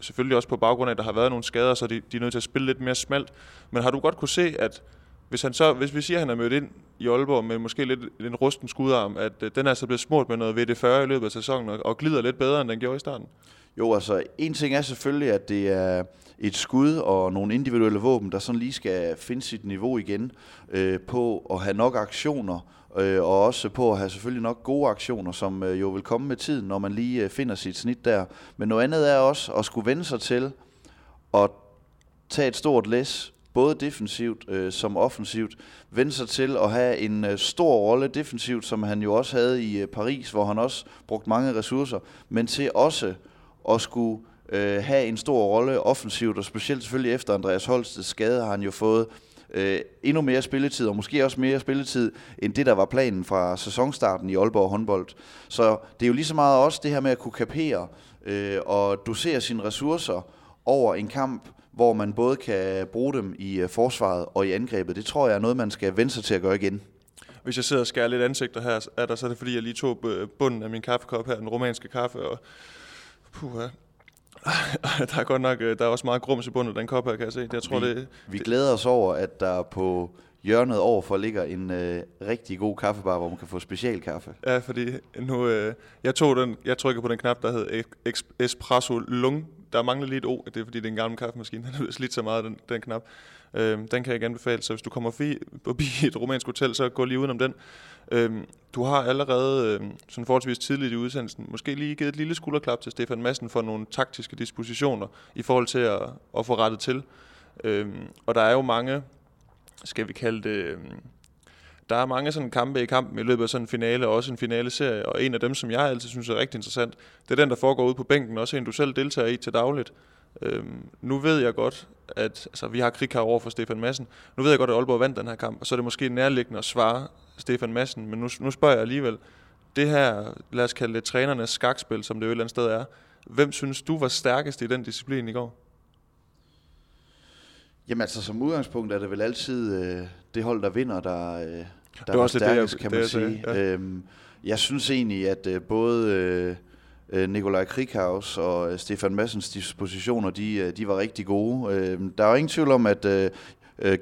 Selvfølgelig også på baggrund af, at der har været nogle skader, så de, de er nødt til at spille lidt mere smalt. Men har du godt kunne se, at hvis, han så, hvis vi siger, at han er mødt ind i Aalborg med måske lidt en rusten skudarm, at øh, den er så blevet smurt med noget VD40 i løbet af sæsonen og, og glider lidt bedre, end den gjorde i starten? Jo, altså en ting er selvfølgelig, at det er et skud og nogle individuelle våben, der sådan lige skal finde sit niveau igen øh, på at have nok aktioner, øh, og også på at have selvfølgelig nok gode aktioner, som øh, jo vil komme med tiden, når man lige øh, finder sit snit der. Men noget andet er også at skulle vende sig til at tage et stort læs, både defensivt øh, som offensivt, vende sig til at have en øh, stor rolle defensivt, som han jo også havde i øh, Paris, hvor han også brugte mange ressourcer, men til også at skulle øh, have en stor rolle offensivt, og specielt selvfølgelig efter Andreas Holstes skade har han jo fået øh, endnu mere spilletid, og måske også mere spilletid, end det, der var planen fra sæsonstarten i Aalborg håndbold. Så det er jo lige så meget også det her med at kunne kapere øh, og dosere sine ressourcer over en kamp, hvor man både kan bruge dem i øh, forsvaret og i angrebet. Det tror jeg er noget, man skal vende sig til at gøre igen. Hvis jeg sidder og skærer lidt ansigter her, er der, så er det fordi, jeg lige tog bunden af min kaffekop her, den romanske kaffe, og puh, der er godt nok, øh, der er også meget grums i bunden af den kop her, kan jeg se. Det, jeg tror, vi, det, vi glæder os over, at der på hjørnet overfor ligger en øh, rigtig god kaffebar, hvor man kan få specialkaffe. Ja, fordi nu, øh, jeg tog den, jeg trykker på den knap, der hedder Espresso Lung. Der mangler lige et O, det er fordi, det er en gammel kaffemaskine. Den er slidt så meget, den, den knap. Øh, den kan jeg gerne anbefale, så hvis du kommer forbi, et romansk hotel, så gå lige udenom den. Øh, du har allerede, øh, sådan forholdsvis tidligt i udsendelsen, måske lige givet et lille skulderklap til Stefan Madsen for nogle taktiske dispositioner i forhold til at, at få rettet til. Øh, og der er jo mange skal vi kalde det, øhm, der er mange sådan kampe i kampen i løbet af sådan en finale, og også en finale serie, og en af dem, som jeg altid synes er rigtig interessant, det er den, der foregår ude på bænken, også en, du selv deltager i til dagligt. Øhm, nu ved jeg godt, at altså, vi har krig her over for Stefan Madsen. Nu ved jeg godt, at Aalborg vandt den her kamp, og så er det måske nærliggende at svare Stefan Madsen, men nu, nu spørger jeg alligevel, det her, lad os kalde det trænernes skakspil, som det jo et eller andet sted er, hvem synes du var stærkest i den disciplin i går? Jamen altså, som udgangspunkt er det vel altid øh, det hold, der vinder, der, øh, der det er også stærkest, det, jeg, kan man det, sige. Ja. Øhm, jeg synes egentlig, at øh, både øh, øh Nikolaj Krikhaus og øh, Stefan Massens dispositioner, de, øh, de var rigtig gode. Øh, der er jo ingen tvivl om, at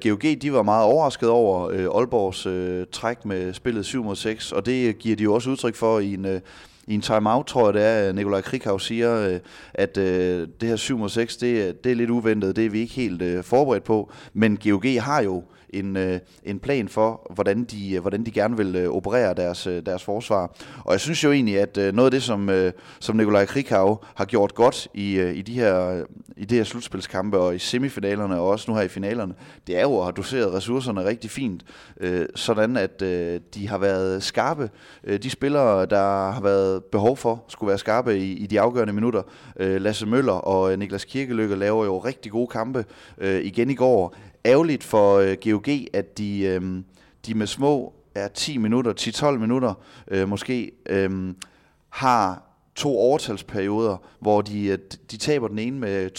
GOG de var meget overrasket over Aalborgs træk med spillet 7 mod 6, og det giver de jo også udtryk for i en... I en timeout, tror jeg det er, Nikolaj Krikau siger, øh, at øh, det her 7 6, det, det er lidt uventet, det er vi ikke helt øh, forberedt på, men GOG har jo en, øh, en plan for, hvordan de, øh, hvordan de gerne vil øh, operere deres, øh, deres forsvar. Og jeg synes jo egentlig, at øh, noget af det, som, øh, som Nikolaj Krikau har gjort godt i, øh, i, de her, i de her slutspilskampe og i semifinalerne og også nu her i finalerne, det er jo at have doseret ressourcerne rigtig fint, øh, sådan at øh, de har været skarpe. Øh, de spillere, der har været behov for, skulle være skarpe i, i de afgørende minutter. Øh, Lasse Møller og øh, Niklas Kirkelykke laver jo rigtig gode kampe øh, igen i går ærgerligt for øh, GOG, at de, øh, de med små er 10 minutter, 10-12 minutter øh, måske, øh, har to overtalsperioder, hvor de, øh, de taber den ene med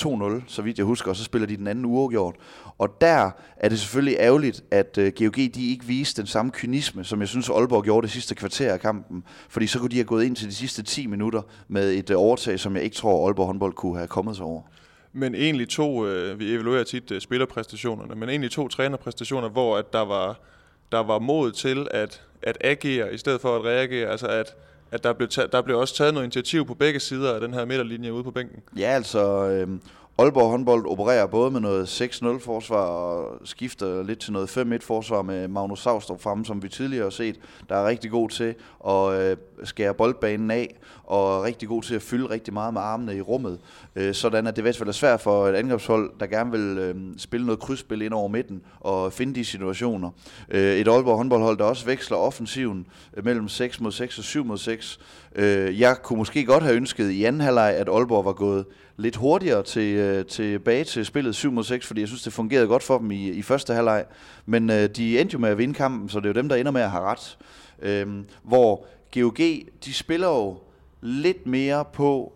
2-0, så vidt jeg husker, og så spiller de den anden uafgjort. Og der er det selvfølgelig ærgerligt, at øh, GOG de ikke viste den samme kynisme, som jeg synes Aalborg gjorde det sidste kvarter af kampen. Fordi så kunne de have gået ind til de sidste 10 minutter med et øh, overtag, som jeg ikke tror Aalborg håndbold kunne have kommet sig over men egentlig to, øh, vi evaluerer tit øh, spillerpræstationerne, men egentlig to trænerpræstationer, hvor at der var, der var mod til at, at agere i stedet for at reagere, altså at, at der, blev taget, der blev også taget noget initiativ på begge sider af den her midterlinje ude på bænken. Ja, altså øh, Aalborg håndbold opererer både med noget 6-0 forsvar og skifter lidt til noget 5-1 forsvar med Magnus Saustrup fremme, som vi tidligere har set, der er rigtig god til at øh, skære boldbanen af og rigtig god til at fylde rigtig meget med armene i rummet, øh, sådan at det vil være svært for et angrebshold, der gerne vil øh, spille noget krydsspil ind over midten og finde de situationer. Øh, et Aalborg håndboldhold, der også veksler offensiven øh, mellem 6 mod 6 og 7 mod 6. Øh, jeg kunne måske godt have ønsket i anden halvleg, at Aalborg var gået lidt hurtigere til, øh, tilbage til spillet 7 mod 6, fordi jeg synes, det fungerede godt for dem i, i første halvleg. Men øh, de endte jo med at vinde kampen, så det er jo dem, der ender med at have ret. Øh, hvor GOG, de spiller jo lidt mere på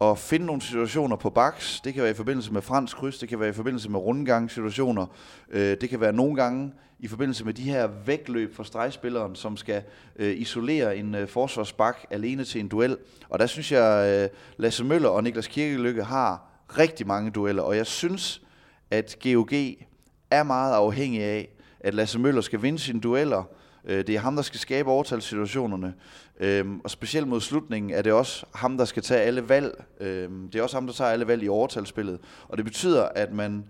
at finde nogle situationer på baks. Det kan være i forbindelse med fransk kryds, det kan være i forbindelse med rundgangssituationer. Øh, det kan være nogle gange i forbindelse med de her vægtløb for stregspilleren, som skal øh, isolere en øh, forsvarsbak alene til en duel. Og der synes jeg, øh, Lasse Møller og Niklas Kirkelykke har rigtig mange dueller, og jeg synes, at GOG er meget afhængig af, at Lasse Møller skal vinde sine dueller. Øh, det er ham, der skal skabe overtalssituationerne. Øh, og specielt mod slutningen er det også ham, der skal tage alle valg. Øh, det er også ham, der tager alle valg i overtalsspillet. Og det betyder, at man,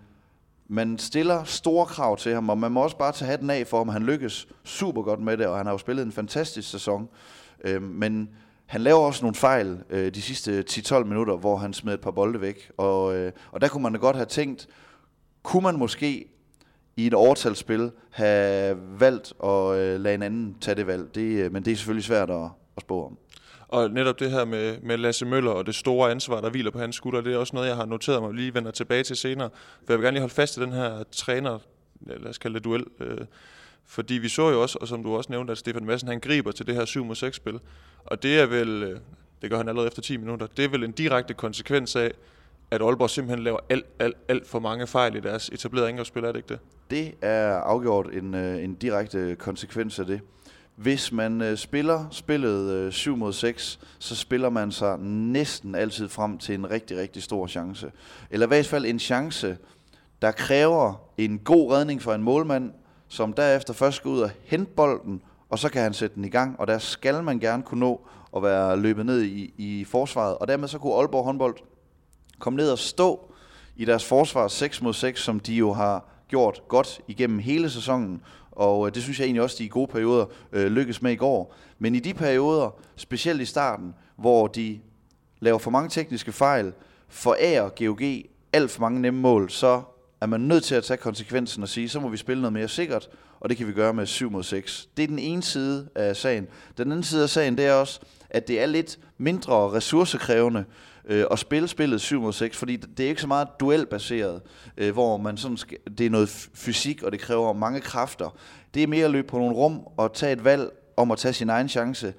man stiller store krav til ham, og man må også bare tage hatten af for ham. Han lykkes super godt med det, og han har jo spillet en fantastisk sæson. Øh, men han laver også nogle fejl øh, de sidste 10-12 minutter, hvor han smed et par bolde væk. Og, øh, og der kunne man da godt have tænkt, kunne man måske i et overtalsspil have valgt at øh, lade en anden tage det valg. Det, øh, men det er selvfølgelig svært at, at spå om. Og netop det her med, med Lasse Møller og det store ansvar, der hviler på hans skulder, det er også noget, jeg har noteret mig lige vender tilbage til senere. For jeg vil gerne lige holde fast i den her træner, lad os kalde det duel. Øh, fordi vi så jo også, og som du også nævnte, at Stefan Madsen han griber til det her 7 mod 6 spil. Og det er vel, øh, det gør han allerede efter 10 minutter, det er vel en direkte konsekvens af, at Aalborg simpelthen laver alt, alt, alt for mange fejl i deres etablerede angrebsspil, er det ikke det? Det er afgjort en, øh, en direkte konsekvens af det. Hvis man øh, spiller spillet øh, 7 mod 6, så spiller man sig næsten altid frem til en rigtig, rigtig stor chance. Eller i hvert fald en chance, der kræver en god redning for en målmand, som derefter først skal ud og hente bolden, og så kan han sætte den i gang, og der skal man gerne kunne nå at være løbet ned i, i forsvaret. Og dermed så kunne Aalborg håndbold komme ned og stå i deres forsvar 6 mod 6, som de jo har gjort godt igennem hele sæsonen, og øh, det synes jeg egentlig også, de i gode perioder øh, lykkes med i går. Men i de perioder, specielt i starten, hvor de laver for mange tekniske fejl, forærer GOG alt for mange nemme mål, så er man nødt til at tage konsekvensen og sige, så må vi spille noget mere sikkert, og det kan vi gøre med 7 mod 6. Det er den ene side af sagen. Den anden side af sagen, det er også, at det er lidt mindre ressourcekrævende øh, og spille spillet 7 mod 6, fordi det er ikke så meget duelbaseret, øh, hvor man sådan skal, det er noget fysik, og det kræver mange kræfter. Det er mere at løbe på nogle rum og tage et valg om at tage sin egen chance.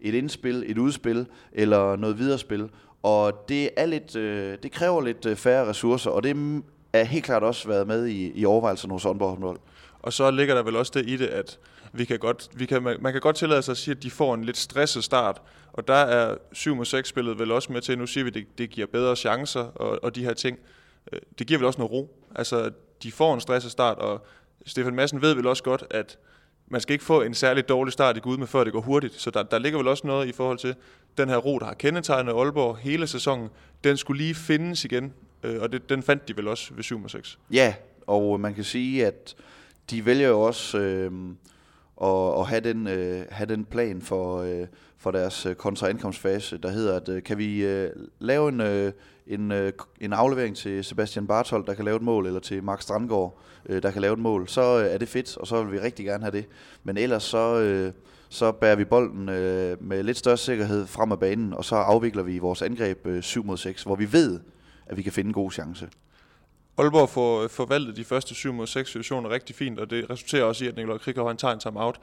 Et indspil, et udspil eller noget videre spil. Og det, er lidt, øh, det kræver lidt øh, færre ressourcer, og det er helt klart også været med i, i overvejelserne hos Aalborg Og så ligger der vel også det i det, at vi kan godt, vi kan, man, man kan godt tillade sig at sige, at de får en lidt stresset start, og der er 7 mod 6 spillet vel også med til, nu siger vi, at det, det giver bedre chancer og, og de her ting. Øh, det giver vel også noget ro. Altså, de får en stresset start, og Stefan Madsen ved vel også godt, at man skal ikke få en særlig dårlig start i Gud med, før det går hurtigt. Så der, der ligger vel også noget i forhold til den her ro, der har kendetegnet Aalborg hele sæsonen. Den skulle lige findes igen, øh, og det, den fandt de vel også ved 7 6. Ja, og man kan sige, at de vælger jo også øh, og, og have, den, øh, have den plan for, øh, for deres øh, kontraindkomstfase, der hedder, at øh, kan vi øh, lave en, øh, en, øh, en aflevering til Sebastian Barthold, der kan lave et mål, eller til Mark Strandgaard, øh, der kan lave et mål, så øh, er det fedt, og så vil vi rigtig gerne have det. Men ellers så, øh, så bærer vi bolden øh, med lidt større sikkerhed frem af banen, og så afvikler vi vores angreb øh, 7 mod 6, hvor vi ved, at vi kan finde en god chance. Aalborg får øh, forvaltet de første 7 mod 6 situationer rigtig fint, og det resulterer også i, at Nikolaj Krikau han tager en timeout.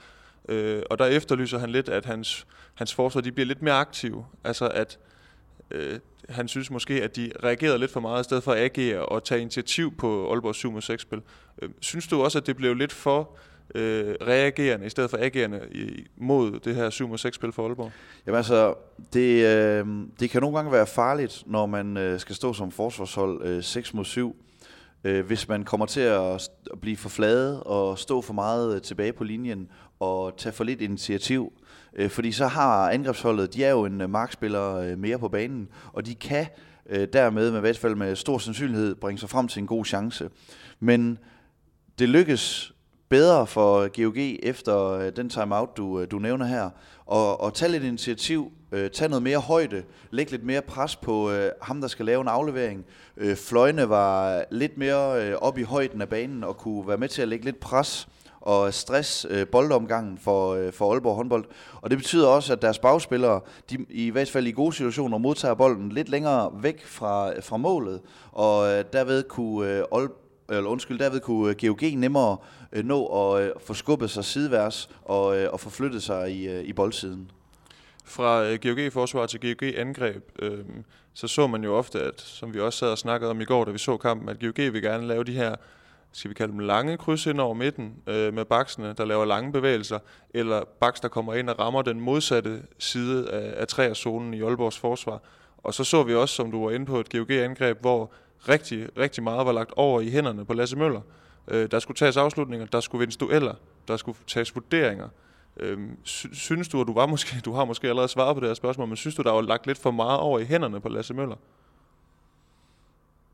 Øh, og der efterlyser han lidt, at hans, hans forsvar de bliver lidt mere aktive. Altså at øh, han synes måske, at de reagerede lidt for meget, i stedet for at agere og tage initiativ på Aalborg 7 mod 6 spil. Øh, synes du også, at det blev lidt for øh, reagerende, i stedet for agerende i, mod det her 7 mod 6 spil for Aalborg? Jamen altså, det, øh, det kan nogle gange være farligt, når man øh, skal stå som forsvarshold øh, 6 mod 7 øh, hvis man kommer til at, at blive for flade og stå for meget øh, tilbage på linjen og tage for lidt initiativ. Øh, fordi så har angrebsholdet, de er jo en øh, markspiller øh, mere på banen, og de kan øh, dermed med i hvert fald med stor sandsynlighed bringe sig frem til en god chance. Men det lykkes bedre for GOG efter øh, den timeout, du, øh, du nævner her, og, og tage lidt initiativ, øh, tage noget mere højde, lægge lidt mere pres på øh, ham, der skal lave en aflevering. Øh, fløjene var lidt mere øh, op i højden af banen og kunne være med til at lægge lidt pres og stress øh, boldomgangen for, øh, for Aalborg håndbold. Og det betyder også, at deres bagspillere, de i hvert fald i gode situationer, modtager bolden lidt længere væk fra, fra målet, og øh, derved kunne øh, Aalborg eller undskyld, derved kunne øh, GOG nemmere øh, nå at øh, få skubbet sig sideværs og, øh, og få flyttet sig i, øh, i boldsiden. Fra øh, GOG-forsvar til GOG-angreb, øh, så så man jo ofte, at, som vi også sad og snakkede om i går, da vi så kampen, at GOG vil gerne lave de her skal vi kalde dem lange kryds ind over midten øh, med baksene, der laver lange bevægelser, eller baks, der kommer ind og rammer den modsatte side af, af træerzonen i Aalborgs forsvar. Og så så vi også, som du var inde på, et GOG-angreb, hvor rigtig, rigtig meget var lagt over i hænderne på Lasse Møller. Øh, der skulle tages afslutninger, der skulle vindes dueller, der skulle tages vurderinger. Øh, synes du, at du var måske, du har måske allerede svaret på det her spørgsmål, men synes du, der var lagt lidt for meget over i hænderne på Lasse Møller?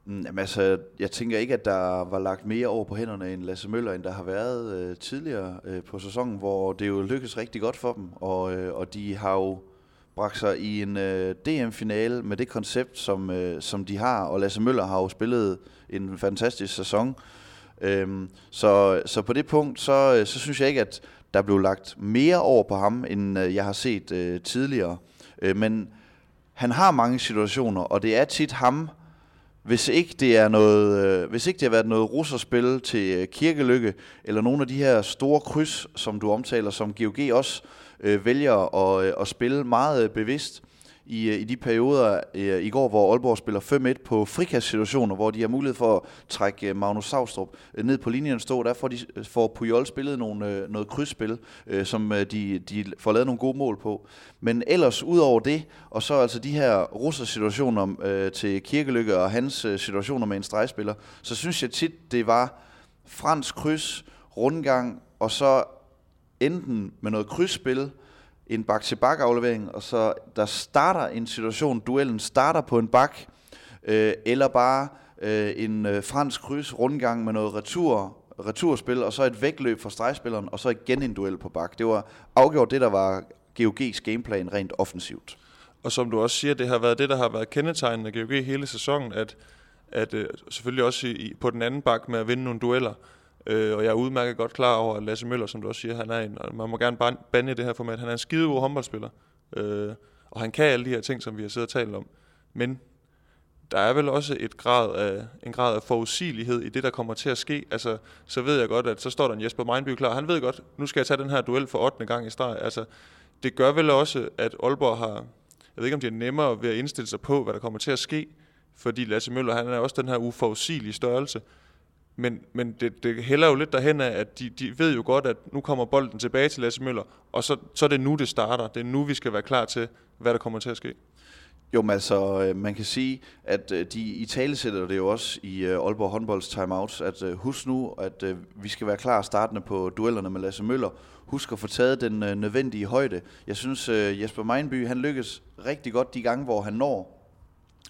Mm, jamen altså, jeg tænker ikke, at der var lagt mere over på hænderne end Lasse Møller, end der har været øh, tidligere øh, på sæsonen, hvor det jo lykkedes rigtig godt for dem, og, øh, og de har jo bragt sig i en øh, DM-finale med det koncept, som, øh, som de har, og Lasse Møller har jo spillet en fantastisk sæson. Øhm, så, så på det punkt, så, øh, så synes jeg ikke, at der blev lagt mere over på ham, end øh, jeg har set øh, tidligere. Øh, men han har mange situationer, og det er tit ham, hvis ikke det er noget, øh, hvis ikke det har været noget russerspil til øh, Kirkelykke, eller nogle af de her store kryds, som du omtaler, som GOG også øh, vælger at, øh, at spille meget øh, bevidst i, øh, i de perioder øh, i går, hvor Aalborg spiller 5-1 på frikastsituationer, hvor de har mulighed for at trække øh, Magnus Savstrup øh, ned på linjen og stå. Der får, de, får Pujol spillet nogle, noget krydsspil, øh, som de, de får lavet nogle gode mål på. Men ellers, ud over det, og så altså de her russersituationer øh, til Kirkelykke og hans øh, situationer med en stregspiller, så synes jeg tit, det var fransk kryds, rundgang, og så enten med noget krydsspil, en bak-til-bak aflevering, og så der starter en situation, duellen starter på en bak, øh, eller bare øh, en øh, fransk kryds rundgang med noget retur, returspil, og så et vægtløb fra stregspilleren, og så igen en duel på bak. Det var afgjort det, der var GOG's gameplan rent offensivt. Og som du også siger, det har været det, der har været kendetegnende GOG hele sæsonen, at, at øh, selvfølgelig også i, på den anden bak med at vinde nogle dueller, Øh, og jeg er udmærket godt klar over, at Lasse Møller, som du også siger, han er en, man må gerne bande det her format, han er en skide god håndboldspiller. Øh, og han kan alle de her ting, som vi har siddet og talt om. Men der er vel også et grad af, en grad af forudsigelighed i det, der kommer til at ske. Altså, så ved jeg godt, at så står der en Jesper Meinby klar. Han ved godt, nu skal jeg tage den her duel for 8. gang i streg. Altså, det gør vel også, at Aalborg har, jeg ved ikke om det er nemmere ved at indstille sig på, hvad der kommer til at ske, fordi Lasse Møller, han er også den her uforudsigelige størrelse. Men, men det, det hælder jo lidt derhen af, at de, de ved jo godt, at nu kommer bolden tilbage til Lasse Møller, og så, så er det nu, det starter. Det er nu, vi skal være klar til, hvad der kommer til at ske. Jo, men altså, øh, man kan sige, at øh, de i tale sætter det jo også i øh, Aalborg håndbolds timeouts, at husk nu, at vi skal være klar startende på duellerne med Lasse Møller. Husk at få taget den nødvendige højde. Jeg synes, Jesper Meinby, han lykkes rigtig godt de gange, hvor han når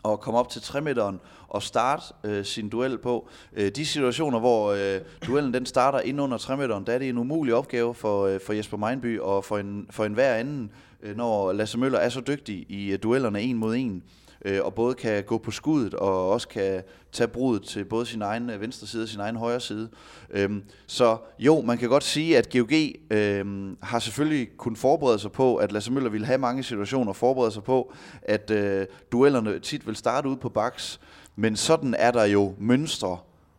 at komme op til 3 meteren og starte øh, sin duel på. Øh, de situationer, hvor øh, duellen den starter ind under 3 meteren, der er det en umulig opgave for, øh, for Jesper Meinby og for en, for en hver anden, øh, når Lasse Møller er så dygtig i øh, duellerne en mod en øh, og både kan gå på skuddet og også kan tage brudet til både sin egen øh, venstre side og sin egen højre side. Øhm, så jo, man kan godt sige, at GOG øhm, har selvfølgelig kun forberedt sig på, at Lasse Møller ville have mange situationer, forberede sig på, at øh, duellerne tit vil starte ud på baks, men sådan er der jo mønstre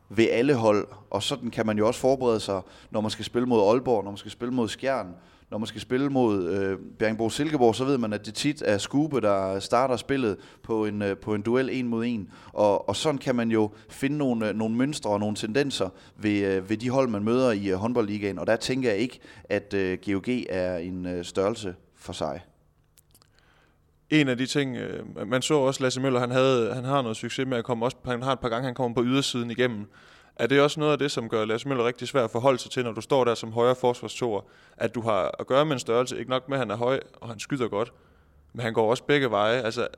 ved alle hold, og sådan kan man jo også forberede sig, når man skal spille mod Aalborg, når man skal spille mod Skjern, når man skal spille mod øh, Bjergbro Silkeborg, så ved man, at det tit er Skube, der starter spillet på en, øh, på en duel en mod en. Og, og sådan kan man jo finde nogle, øh, nogle mønstre og nogle tendenser ved, øh, ved de hold, man møder i øh, håndboldligaen. Og der tænker jeg ikke, at øh, GOG er en øh, størrelse for sig. En af de ting, øh, man så også Lasse Møller, han, havde, han har noget succes med at komme også, han har et par gange, han kommer på ydersiden igennem. Er det også noget af det, som gør Lars Møller rigtig svært at forholde sig til, når du står der som højre forsvarstorer, at du har at gøre med en størrelse, ikke nok med, at han er høj, og han skyder godt, men han går også begge veje. Altså,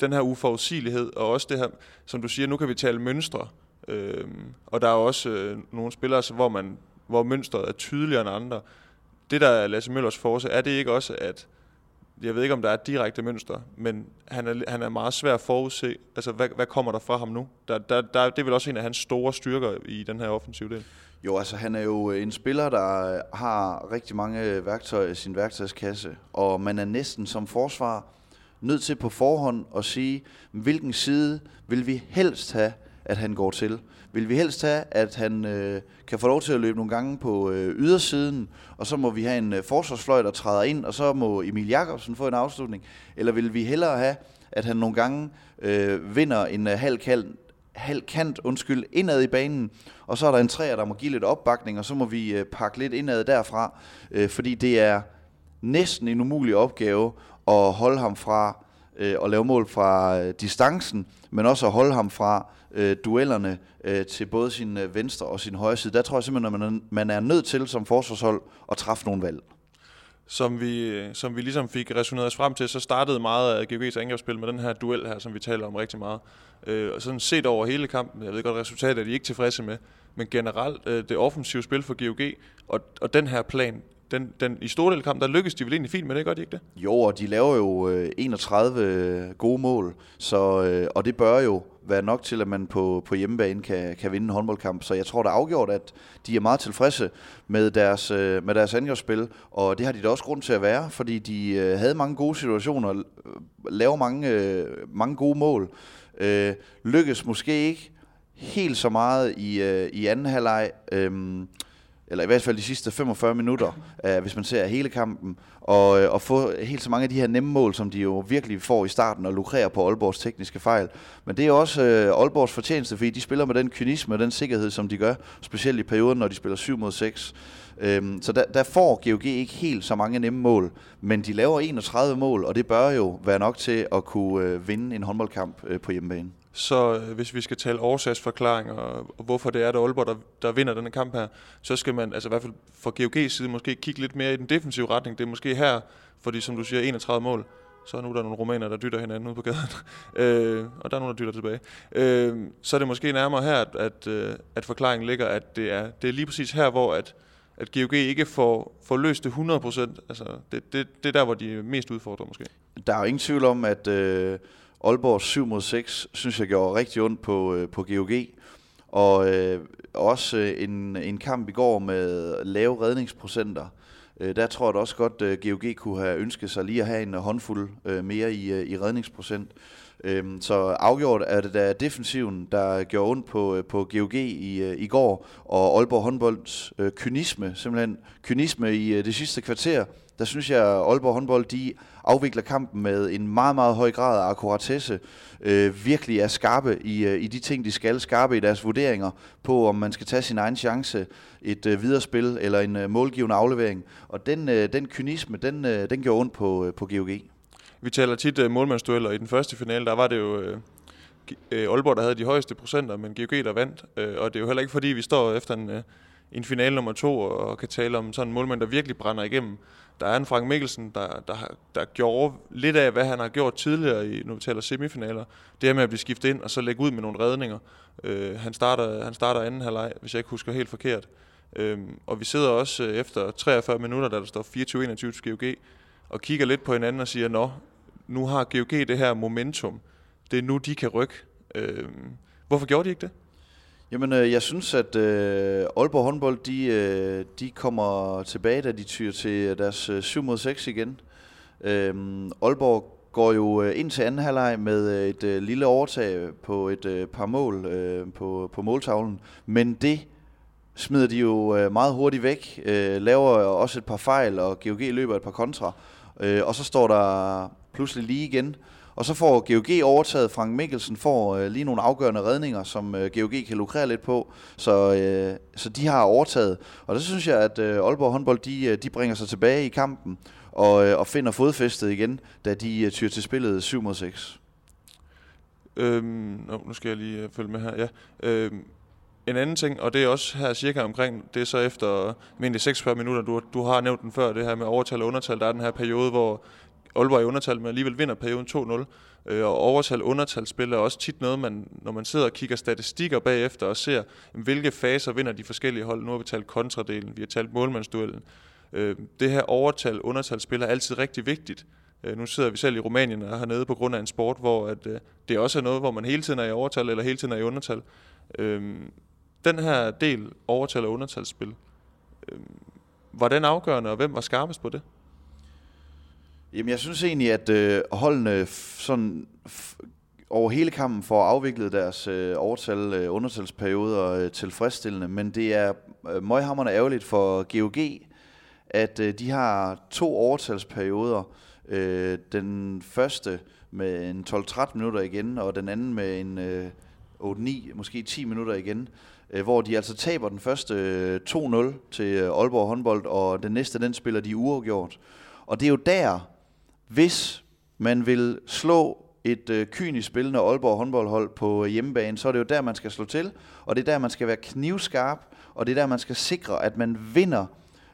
den her uforudsigelighed, og også det her, som du siger, nu kan vi tale mønstre, øh, og der er også øh, nogle spillere, hvor, man, hvor mønstret er tydeligere end andre. Det, der er Lasse Møllers force, er det ikke også, at jeg ved ikke, om der er et direkte mønster, men han er, han er meget svær at forudse. Altså, hvad, hvad kommer der fra ham nu? Der, der, der, det er vel også en af hans store styrker i den her offensive del. Jo, altså han er jo en spiller, der har rigtig mange værktøjer i sin værktøjskasse, og man er næsten som forsvar nødt til på forhånd at sige, hvilken side vil vi helst have, at han går til. Vil vi helst have, at han øh, kan få lov til at løbe nogle gange på øh, ydersiden, og så må vi have en øh, forsvarsfløj, der træder ind, og så må Emil Jakobsen få en afslutning? Eller vil vi hellere have, at han nogle gange øh, vinder en øh, halv, kald, halv kant undskyld, indad i banen, og så er der en træer, der må give lidt opbakning, og så må vi øh, pakke lidt indad derfra, øh, fordi det er næsten en umulig opgave at holde ham fra øh, at lave mål fra øh, distancen, men også at holde ham fra øh, duellerne øh, til både sin øh, venstre og sin højre side. Der tror jeg simpelthen, at man er, man er nødt til som forsvarshold at træffe nogle valg. Som vi, øh, som vi ligesom fik resoneret os frem til, så startede meget af GOG's angrebsspil med den her duel her, som vi taler om rigtig meget. Øh, og sådan set over hele kampen, jeg ved godt, resultatet er de ikke tilfredse med, men generelt øh, det offensive spil for GOG, og, og den her plan, den, den, i store del kamp, der lykkedes de vel egentlig fint med det, gør de ikke det? Jo, og de laver jo øh, 31 øh, gode mål, så, øh, og det bør jo være nok til, at man på, på hjemmebane kan, kan vinde en håndboldkamp. Så jeg tror der er afgjort, at de er meget tilfredse med deres, øh, med deres angrebsspil, og det har de da også grund til at være, fordi de øh, havde mange gode situationer, øh, laver mange, øh, mange gode mål. Øh, lykkes måske ikke helt så meget i, øh, i anden halvleg. Øh, eller i hvert fald de sidste 45 minutter, øh, hvis man ser hele kampen, og, øh, og få helt så mange af de her nemme mål, som de jo virkelig får i starten, og lukrerer på Aalborgs tekniske fejl. Men det er også øh, Aalborgs fortjeneste, fordi de spiller med den kynisme og den sikkerhed, som de gør, specielt i perioden, når de spiller 7 mod 6. Um, øhm, så der, der får GOG ikke helt så mange nemme mål, men de laver 31 mål, og det bør jo være nok til at kunne øh, vinde en håndboldkamp øh, på hjemmebane. Så øh, hvis vi skal tale årsagsforklaring og, og hvorfor det er, at Aalborg, der, der vinder denne kamp her, så skal man, altså i hvert fald fra GOG's side, måske kigge lidt mere i den defensive retning. Det er måske her, fordi som du siger, 31 mål, så er nu der nogle romaner, der dytter hinanden ude på gaden, øh, og der er nogen, der dytter tilbage. Øh, så er det måske nærmere her, at, at, øh, at forklaringen ligger, at det er, det er lige præcis her, hvor at, at GOG ikke får, får løst det 100%. Altså, det, det, det er der, hvor de er mest udfordret måske. Der er jo ingen tvivl om, at... Øh Aalborg 7 mod 6, synes jeg gjorde rigtig ondt på, øh, på GOG. Og øh, også øh, en, en kamp i går med lave redningsprocenter. Øh, der tror jeg da også godt, at øh, GOG kunne have ønsket sig lige at have en håndfuld øh, mere i, øh, i redningsprocent. Øh, så afgjort er det da defensiven, der gjorde ondt på, øh, på GOG i, øh, i går, og Aalborg håndbolds øh, kynisme, simpelthen kynisme i øh, det sidste kvarter, der synes jeg, at Aalborg håndbold, de afvikler kampen med en meget, meget høj grad af akkuratesse, øh, virkelig er skarpe i, øh, i de ting, de skal, skarpe i deres vurderinger på, om man skal tage sin egen chance, et øh, viderespil eller en øh, målgivende aflevering. Og den, øh, den kynisme, den, øh, den gjorde ondt på, øh, på GOG. Vi taler tit øh, målmandsdueller. I den første finale, der var det jo Øh, øh Aalborg, der havde de højeste procenter, men GOG, der vandt. Øh, og det er jo heller ikke, fordi vi står efter en, øh, en finale nummer to og kan tale om sådan en målmand, der virkelig brænder igennem. Der er en Frank Mikkelsen, der, der, der gjorde lidt af, hvad han har gjort tidligere, i, nu vi taler semifinaler. Det her med at blive skiftet ind og så lægge ud med nogle redninger. Øh, han, starter, han starter anden halvleg, hvis jeg ikke husker helt forkert. Øh, og vi sidder også øh, efter 43 minutter, da der står 24-21 til GOG, og kigger lidt på hinanden og siger, nå, nu har GOG det her momentum. Det er nu, de kan rykke. Øh, hvorfor gjorde de ikke det? Jamen, øh, jeg synes, at øh, Aalborg håndbold, de, øh, de kommer tilbage, da de tyr til deres øh, 7 mod 6 igen. Øh, Aalborg går jo øh, ind til anden halvleg med øh, et øh, lille overtag på et øh, par mål øh, på, på måltavlen, men det smider de jo øh, meget hurtigt væk, øh, laver også et par fejl, og GOG løber et par kontra, øh, og så står der pludselig lige igen. Og så får GOG overtaget, Frank Mikkelsen får øh, lige nogle afgørende redninger, som øh, GOG kan lukrere lidt på, så, øh, så de har overtaget. Og det synes jeg, at øh, Aalborg håndbold, de, øh, de bringer sig tilbage i kampen, og, øh, og finder fodfæstet igen, da de øh, tyr til spillet 7 mod 6. Øhm, nu skal jeg lige øh, følge med her. Ja. Øhm, en anden ting, og det er også her cirka omkring, det er så efter øh, mindst 46 minutter, du, du har nævnt den før, det her med overtal og undertal, der er den her periode, hvor Aalborg i undertal, men alligevel vinder perioden 2-0. Øh, og overtal undertalspil er også tit noget, man, når man sidder og kigger statistikker bagefter og ser, hvilke faser vinder de forskellige hold. Nu har vi talt kontradelen, vi har talt målmandsduellen. Øh, det her overtal undertalspil er altid rigtig vigtigt. Øh, nu sidder vi selv i Rumænien og hernede på grund af en sport, hvor at, øh, det også er noget, hvor man hele tiden er i overtal eller hele tiden er i undertal. Øh, den her del, overtal og undertalsspil, øh, var den afgørende, og hvem var skarpest på det? Jamen, jeg synes egentlig, at øh, holdene sådan over hele kampen får afviklet deres øh, overtal, øh, undertalsperioder øh, tilfredsstillende, men det er øh, møghammerne ærgerligt for GOG, at øh, de har to overtalsperioder. Øh, den første med en 12-13 minutter igen, og den anden med en øh, 8-9, måske 10 minutter igen, øh, hvor de altså taber den første øh, 2-0 til øh, Aalborg håndbold, og den næste, den spiller de uafgjort. Og det er jo der, hvis man vil slå et øh, kynisk spillende Aalborg håndboldhold på øh, hjemmebane, så er det jo der, man skal slå til, og det er der, man skal være knivskarp, og det er der, man skal sikre, at man vinder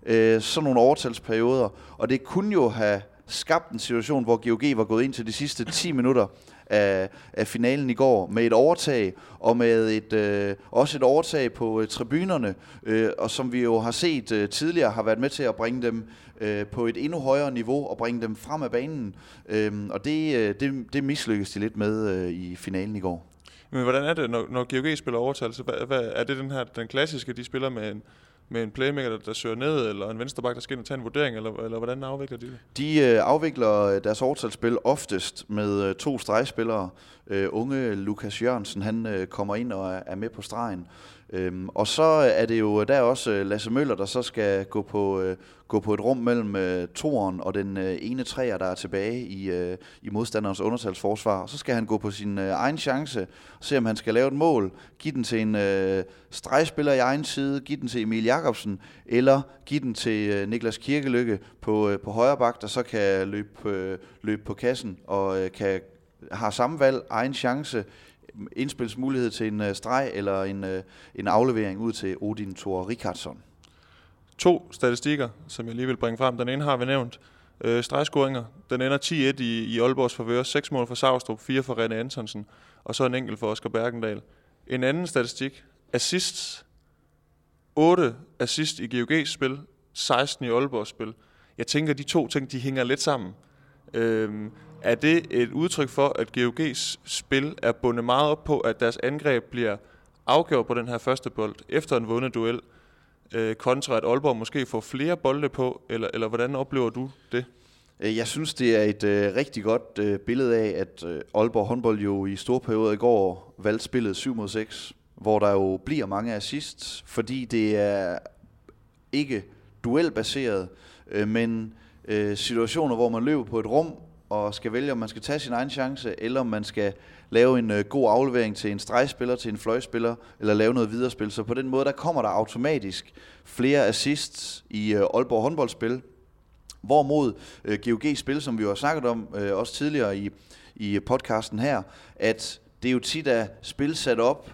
øh, sådan nogle overtalsperioder. Og det kunne jo have skabt en situation, hvor GOG var gået ind til de sidste 10 minutter af, af finalen i går med et overtag, og med et øh, også et overtag på øh, tribunerne, øh, og som vi jo har set øh, tidligere, har været med til at bringe dem øh, på et endnu højere niveau, og bringe dem frem af banen. Øh, og det, øh, det, det mislykkedes de lidt med øh, i finalen i går. Men hvordan er det, når, når GOG spiller overtal? Så hvad, hvad, er det den her den klassiske, de spiller med en med en playmaker, der, der søger ned, eller en venstreback, der skal ind og tage en vurdering, eller, eller hvordan afvikler de det? De øh, afvikler øh, deres overtalsspil oftest med øh, to stregspillere. Øh, unge Lukas Jørgensen, han øh, kommer ind og er, er med på stregen. Øhm, og så er det jo øh, der også øh, Lasse Møller, der så skal øh, gå på, øh, gå på et rum mellem øh, toren og den øh, ene træer, der er tilbage i, øh, i modstanderens undertalsforsvar. Og så skal han gå på sin øh, egen chance, se om han skal lave et mål, give den til en øh, stregspiller i egen side, give den til Emil Jakobsen, eller give den til øh, Niklas Kirkelykke på, øh, på højre bak, der så kan løbe, øh, løbe på kassen og øh, kan har samme valg, egen chance, indspilsmulighed til en øh, streg eller en, øh, en aflevering ud til Odin Thor Rikardsson. To statistikker, som jeg lige vil bringe frem. Den ene har vi nævnt. Øh, stregscoringer. Den ender 10-1 i, i Aalborgs forvør. 6 mål for Savstrup, 4 for René Antonsen, og så en enkelt for Oscar Bergendal. En anden statistik. Assists. 8 assist i GOG's spil, 16 i Aalborgs spil. Jeg tænker, de to ting, de hænger lidt sammen. Øhm, er det et udtryk for, at GOG's spil er bundet meget op på, at deres angreb bliver afgjort på den her første bold efter en vundet duel, øh, kontra at Aalborg måske får flere bolde på, eller, eller hvordan oplever du det? Øh, jeg synes, det er et øh, rigtig godt øh, billede af, at øh, Aalborg håndbold jo i store perioder i går valgte spillet 7 mod 6, hvor der jo bliver mange assists, fordi det er ikke duelbaseret, øh, men øh, situationer, hvor man løber på et rum, og skal vælge, om man skal tage sin egen chance, eller om man skal lave en øh, god aflevering til en stregspiller, til en fløjspiller, eller lave noget viderespil. Så på den måde, der kommer der automatisk flere assists i øh, Aalborg håndboldspil, Hvorimod øh, GOG-spil, som vi jo har snakket om øh, også tidligere i, i podcasten her, at det er jo tit af spil sat op,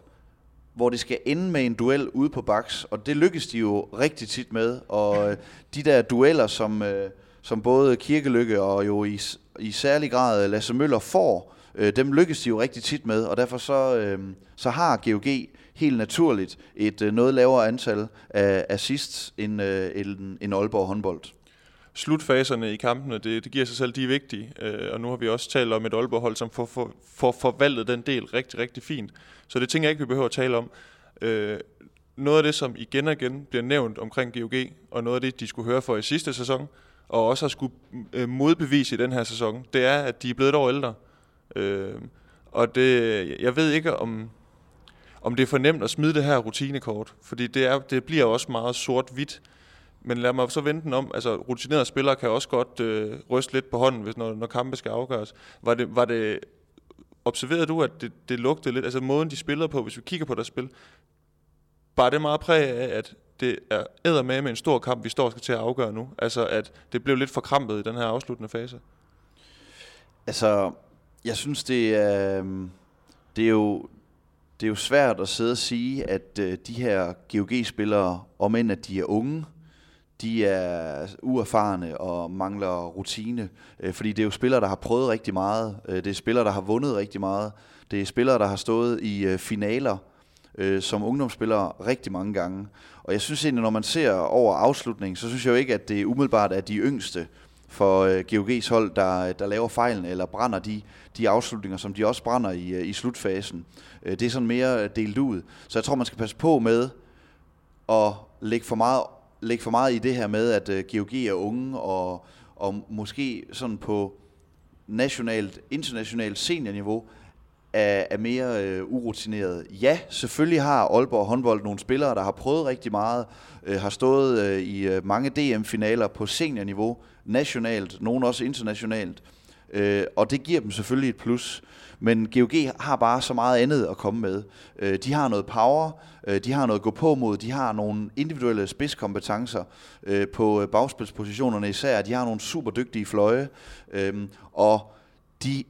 hvor det skal ende med en duel ude på baks, og det lykkes de jo rigtig tit med, og øh, de der dueller, som, øh, som både Kirkelykke og jo i, i særlig grad øh, Lasse Møller får, øh, dem lykkes de jo rigtig tit med, og derfor så, øh, så har GOG helt naturligt et øh, noget lavere antal af assists end, øh, end, end Aalborg håndbold. Slutfaserne i kampene, det, det giver sig selv, de er vigtige, øh, og nu har vi også talt om et Aalborg-hold, som får, får, får forvaltet den del rigtig, rigtig fint. Så det tænker jeg ikke, vi behøver at tale om. Øh, noget af det, som igen og igen bliver nævnt omkring GOG, og noget af det, de skulle høre for i sidste sæson, og også har skulle øh, modbevise i den her sæson, det er, at de er blevet et år ældre. Øh, og det, jeg ved ikke, om, om det er for nemt at smide det her rutinekort, fordi det, er, det bliver også meget sort-hvidt. Men lad mig så vente den om. Altså, rutinerede spillere kan også godt øh, ryste lidt på hånden, hvis når, når kampe skal afgøres. Var det, var det, observerede du, at det, det lugtede lidt, altså måden de spillede på, hvis vi kigger på deres spil, bare det meget præg af, at det er æder med med en stor kamp, vi står og skal til at afgøre nu. Altså, at det blev lidt forkrampet i den her afsluttende fase. Altså, jeg synes, det er, øhm, det er jo, det er jo svært at sidde og sige, at øh, de her GOG-spillere, om end at de er unge, de er uerfarne og mangler rutine, øh, fordi det er jo spillere, der har prøvet rigtig meget. Øh, det er spillere, der har vundet rigtig meget. Det er spillere, der har stået i øh, finaler øh, som ungdomsspillere rigtig mange gange. Og jeg synes egentlig, når man ser over afslutningen, så synes jeg jo ikke, at det umiddelbart er de yngste for øh, GOG's hold, der, der laver fejlen eller brænder de, de afslutninger, som de også brænder i, øh, i slutfasen. Øh, det er sådan mere delt ud. Så jeg tror, man skal passe på med at lægge for meget, lægge for meget i det her med, at øh, GOG er unge og, og måske sådan på nationalt, internationalt seniorniveau er, er mere øh, urutineret. Ja, selvfølgelig har Aalborg håndbold nogle spillere, der har prøvet rigtig meget, øh, har stået øh, i øh, mange DM-finaler på seniorniveau, nationalt, nogen også internationalt, øh, og det giver dem selvfølgelig et plus. Men GOG har bare så meget andet at komme med. Øh, de har noget power, øh, de har noget at gå på mod, de har nogle individuelle spidskompetencer øh, på øh, bagspilspositionerne især, de har nogle super dygtige fløje, øh, og de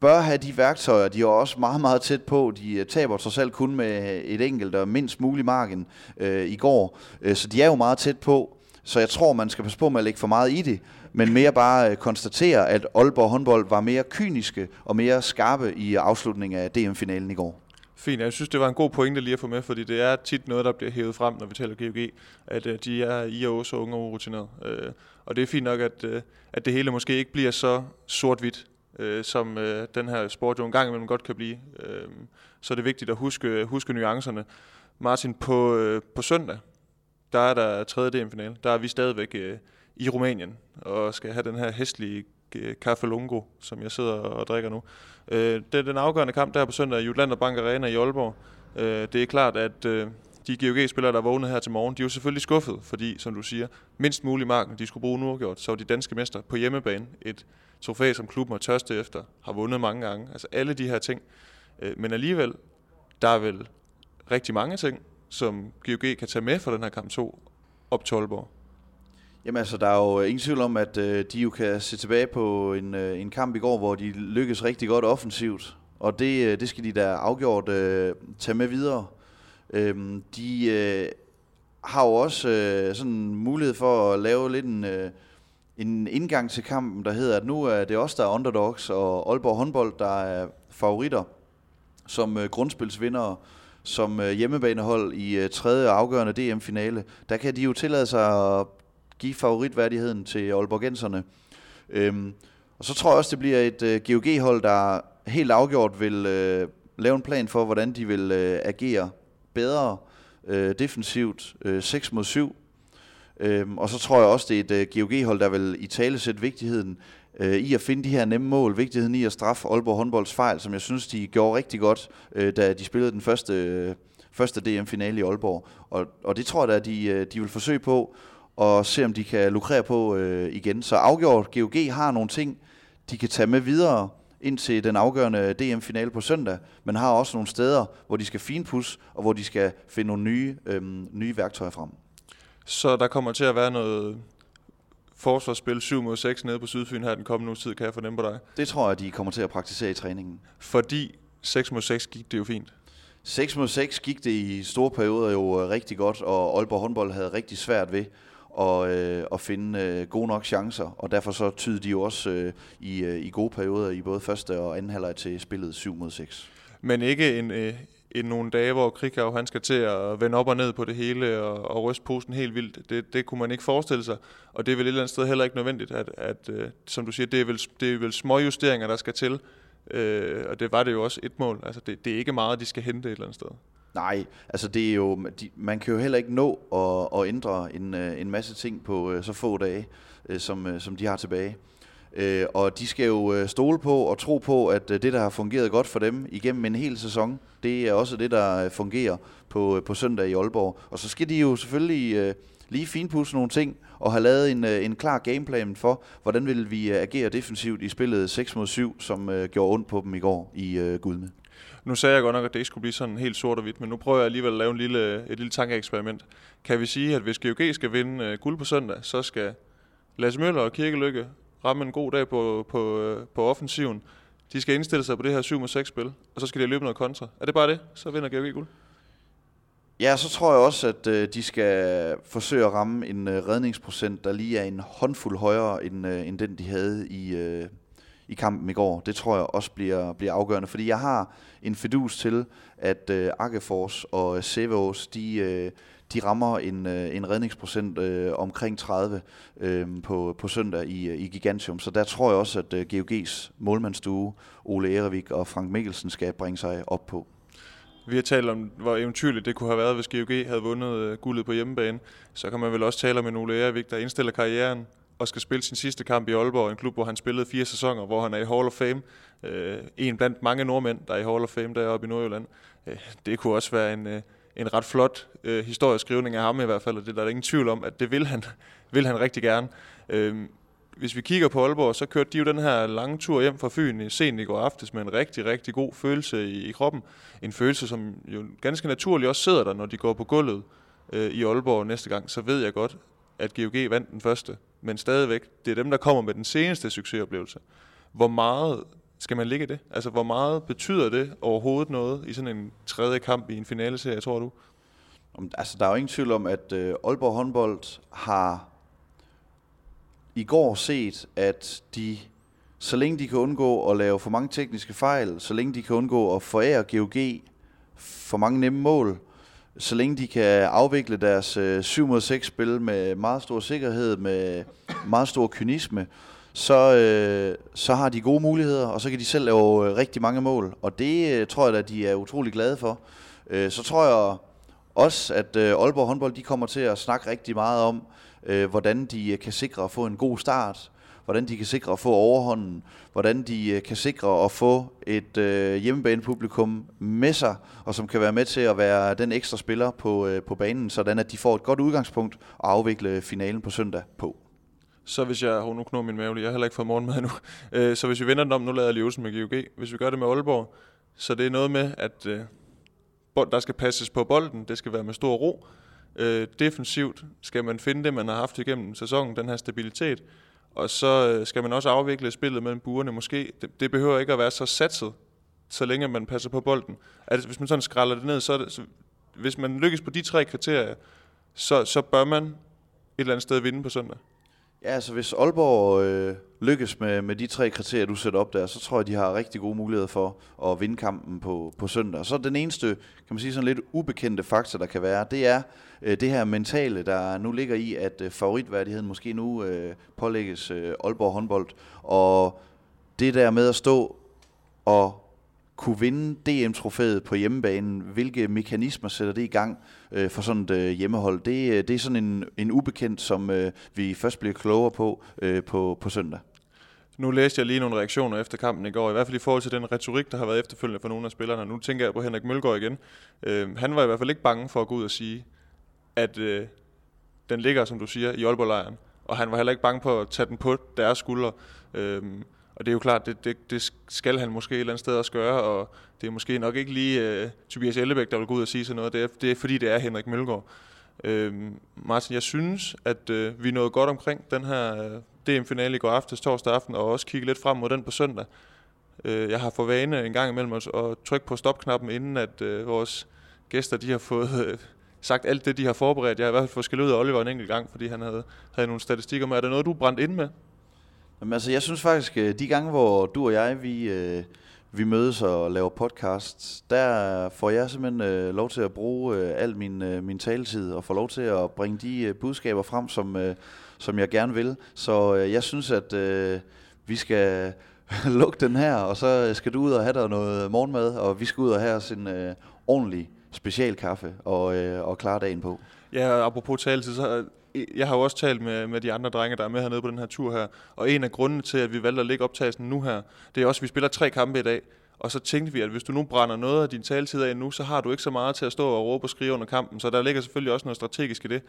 bør have de værktøjer. De er også meget, meget tæt på. De øh, taber trods alt kun med øh, et enkelt og mindst mulig marken øh, i går. Øh, så de er jo meget tæt på. Så jeg tror, man skal passe på med at lægge for meget i det, men mere bare konstatere, at Aalborg håndbold var mere kyniske og mere skarpe i afslutningen af DM-finalen i går. Fint, jeg synes, det var en god pointe lige at få med, fordi det er tit noget, der bliver hævet frem, når vi taler GOG, at de er i og så unge og urutineret. Og det er fint nok, at, at det hele måske ikke bliver så sort-hvidt, øh, som øh, den her sport jo en gang imellem godt kan blive. Øh, så er det vigtigt at huske, huske nuancerne. Martin, på, øh, på søndag, der er der tredje DM-finale. Der er vi stadigvæk øh, i Rumænien og skal have den her hestlige øh, Café Lungo, som jeg sidder og drikker nu. Øh, det er den afgørende kamp der på søndag i Jutlander Bank Arena i Aalborg. Øh, det er klart, at øh, de GOG-spillere, der vågnede her til morgen, de er jo selvfølgelig skuffet, fordi, som du siger, mindst mulig marken, de skulle bruge nu gjort, så var de danske mester på hjemmebane et trofæ, som klubben har tørste efter, har vundet mange gange. Altså alle de her ting. Øh, men alligevel, der er vel rigtig mange ting, som GOG kan tage med for den her kamp 2 op til Aalborg. Jamen altså, der er jo ingen tvivl om, at øh, de jo kan se tilbage på en, øh, en kamp i går, hvor de lykkedes rigtig godt offensivt. Og det, øh, det skal de da afgjort øh, tage med videre. Øhm, de øh, har jo også øh, sådan mulighed for at lave lidt en, øh, en indgang til kampen, der hedder, at nu er det os, der er underdogs, og Aalborg håndbold, der er favoritter som øh, grundspilsvindere, som øh, hjemmebanehold i øh, tredje afgørende DM-finale. Der kan de jo tillade sig at give favoritværdigheden til Aalborgenserne. Øhm, og så tror jeg også, det bliver et øh, GOG-hold, der helt afgjort vil øh, lave en plan for, hvordan de vil øh, agere bedre øh, defensivt, øh, 6 mod 7. Øhm, og så tror jeg også, det er et øh, uh, GOG-hold, der vil i tale sætte vigtigheden øh, i at finde de her nemme mål, vigtigheden i at straffe Aalborg håndbolds fejl, som jeg synes, de gjorde rigtig godt, øh, da de spillede den første, øh, første DM-finale i Aalborg. Og, og det tror jeg da, de, øh, de vil forsøge på, og se om de kan lukrere på øh, igen. Så afgjort, GOG har nogle ting, de kan tage med videre, ind til den afgørende DM-finale på søndag, men har også nogle steder, hvor de skal finpusse, og hvor de skal finde nogle nye, øhm, nye værktøjer frem. Så der kommer til at være noget forsvarsspil 7 mod 6 nede på Sydfyn her den kommende uge tid, kan jeg fornemme på dig? Det tror jeg, de kommer til at praktisere i træningen. Fordi 6 mod 6 gik det jo fint. 6 mod 6 gik det i store perioder jo øh, rigtig godt, og Aalborg håndbold havde rigtig svært ved og, øh, at finde øh, gode nok chancer, og derfor så tyder de jo også øh, i, øh, i gode perioder i både første og anden halvleg til spillet 7 mod 6. Men ikke en, øh, end nogle dage, hvor Krikau han skal til at vende op og ned på det hele og, og ryste posen helt vildt. Det, det kunne man ikke forestille sig, og det er vel et eller andet sted heller ikke nødvendigt, at, at øh, som du siger, det er vel, det er vel små justeringer, der skal til, øh, og det var det jo også et mål. Altså det, det er ikke meget, de skal hente et eller andet sted. Nej, altså det er jo, de, man kan jo heller ikke nå at, at ændre en, øh, en masse ting på øh, så få dage, øh, som, som de har tilbage. Øh, og de skal jo øh, stole på og tro på, at øh, det, der har fungeret godt for dem igennem en hel sæson, det er også det, der øh, fungerer på, på søndag i Aalborg. Og så skal de jo selvfølgelig øh, lige finpudse nogle ting og have lavet en, en klar gameplan for, hvordan vil vi agere defensivt i spillet 6 mod 7, som øh, gjorde ondt på dem i går i øh, Gudme. Nu sagde jeg godt nok, at det ikke skulle blive sådan helt sort og hvidt, men nu prøver jeg alligevel at lave en lille, et lille tankeeksperiment. Kan vi sige, at hvis GOG skal vinde øh, guld på søndag, så skal Lasse Møller og Kirkelykke ramme en god dag på, på, øh, på offensiven. De skal indstille sig på det her 7-6 spil, og så skal de løbe noget kontra. Er det bare det? Så vinder GOG guld? Ja, så tror jeg også, at øh, de skal forsøge at ramme en øh, redningsprocent, der lige er en håndfuld højere end, øh, end den, de havde i, øh, i kampen i går. Det tror jeg også bliver, bliver afgørende, fordi jeg har en fedus til, at øh, Akkefors og Sevos, de, øh, de rammer en, øh, en redningsprocent øh, omkring 30 øh, på, på søndag i, øh, i Gigantium. Så der tror jeg også, at øh, GOG's målmandsstue, Ole Erevik og Frank Mikkelsen skal bringe sig op på. Vi har talt om, hvor eventyrligt det kunne have været, hvis GOG havde vundet øh, guldet på hjemmebane. Så kan man vel også tale om en Ole Erevik, der indstiller karrieren og skal spille sin sidste kamp i Aalborg, en klub, hvor han spillede fire sæsoner, hvor han er i Hall of Fame. Øh, en blandt mange nordmænd, der er i Hall of Fame deroppe i Nordjylland. Øh, det kunne også være en, øh, en ret flot øh, historieskrivning af ham i hvert fald, og det der er der ingen tvivl om, at det vil han, vil han rigtig gerne. Øh, hvis vi kigger på Aalborg, så kørte de jo den her lange tur hjem fra Fyn i sent i går aftes med en rigtig, rigtig god følelse i, i kroppen. En følelse, som jo ganske naturligt også sidder der, når de går på gulvet øh, i Aalborg næste gang. Så ved jeg godt, at GOG vandt den første. Men stadigvæk, det er dem, der kommer med den seneste succesoplevelse. Hvor meget skal man ligge det? Altså, hvor meget betyder det overhovedet noget i sådan en tredje kamp i en finaleserie, tror du? Altså, der er jo ingen tvivl om, at øh, Aalborg håndbold har i går set, at de, så længe de kan undgå at lave for mange tekniske fejl, så længe de kan undgå at forære GOG for mange nemme mål, så længe de kan afvikle deres øh, 7 mod 6 spil med meget stor sikkerhed, med meget stor kynisme, så, øh, så har de gode muligheder, og så kan de selv lave øh, rigtig mange mål. Og det øh, tror jeg da, de er utrolig glade for. Øh, så tror jeg også, at øh, Aalborg håndbold de kommer til at snakke rigtig meget om, øh, hvordan de øh, kan sikre at få en god start, hvordan de kan sikre at få overhånden, hvordan de øh, kan sikre at få et øh, hjemmebanepublikum med sig, og som kan være med til at være den ekstra spiller på, øh, på banen, sådan at de får et godt udgangspunkt at afvikle finalen på søndag på. Så hvis jeg, oh, nu knurrer min mave, lige, jeg har heller ikke fået morgenmad endnu, øh, så hvis vi vender den om, nu lader jeg Liusen med GOG, hvis vi gør det med Aalborg, så det er noget med, at øh, der skal passes på bolden, det skal være med stor ro, øh, defensivt skal man finde det, man har haft igennem sæsonen, den her stabilitet, og så øh, skal man også afvikle spillet mellem buerne måske. Det, det behøver ikke at være så satset, så længe man passer på bolden. Altså, hvis man sådan skralder det ned, så, er det, så hvis man lykkes på de tre kriterier, så, så bør man et eller andet sted vinde på søndag. Ja, altså hvis Aalborg øh, lykkes med, med de tre kriterier, du sætter op der, så tror jeg, de har rigtig gode muligheder for at vinde kampen på, på søndag. Så den eneste, kan man sige, sådan lidt ubekendte faktor, der kan være, det er øh, det her mentale, der nu ligger i, at øh, favoritværdigheden måske nu øh, pålægges øh, Aalborg håndbold. Og det der med at stå og kunne vinde DM-trofæet på hjemmebanen, hvilke mekanismer sætter det i gang øh, for sådan et øh, hjemmehold? Det, øh, det er sådan en, en ubekendt, som øh, vi først bliver klogere på øh, på, på søndag. Nu læste jeg lige nogle reaktioner efter kampen i går, i hvert fald i forhold til den retorik, der har været efterfølgende for nogle af spillerne. Nu tænker jeg på Henrik Mølgaard igen. Øh, han var i hvert fald ikke bange for at gå ud og sige, at øh, den ligger, som du siger, i Aalborg-lejren. Og han var heller ikke bange på at tage den på deres skuldre. Øh, og det er jo klart, det, det, det skal han måske et eller andet sted også gøre, og det er måske nok ikke lige uh, Tobias Ellebæk, der vil gå ud og sige sådan noget. Det er, det er fordi, det er Henrik Mølgaard. Uh, Martin, jeg synes, at uh, vi nåede godt omkring den her uh, DM-finale i går aftes, torsdag aften, og også kigge lidt frem mod den på søndag. Uh, jeg har for vane en gang imellem at, at trykke på stopknappen, inden at uh, vores gæster de har fået uh, sagt alt det, de har forberedt. Jeg har i hvert fald fået skæld ud af Oliver en enkelt gang, fordi han havde, havde nogle statistikker med. Er det noget, du brændt ind med? Jamen, altså, jeg synes faktisk, øh, de gange, hvor du og jeg, vi, øh, vi mødes og laver podcasts, der får jeg simpelthen øh, lov til at bruge øh, al min, øh, min taletid og får lov til at bringe de øh, budskaber frem, som, øh, som jeg gerne vil. Så øh, jeg synes, at øh, vi skal lukke den her, og så skal du ud og have dig noget morgenmad, og vi skal ud og have os en øh, ordentlig specialkaffe og, øh, og klare dagen på. Ja, apropos taletid, så jeg har jo også talt med, med de andre drenge, der er med hernede på den her tur her, og en af grundene til, at vi valgte at lægge optagelsen nu her, det er også, at vi spiller tre kampe i dag, og så tænkte vi, at hvis du nu brænder noget af din taletid af nu, så har du ikke så meget til at stå og råbe og skrive under kampen, så der ligger selvfølgelig også noget strategisk i det.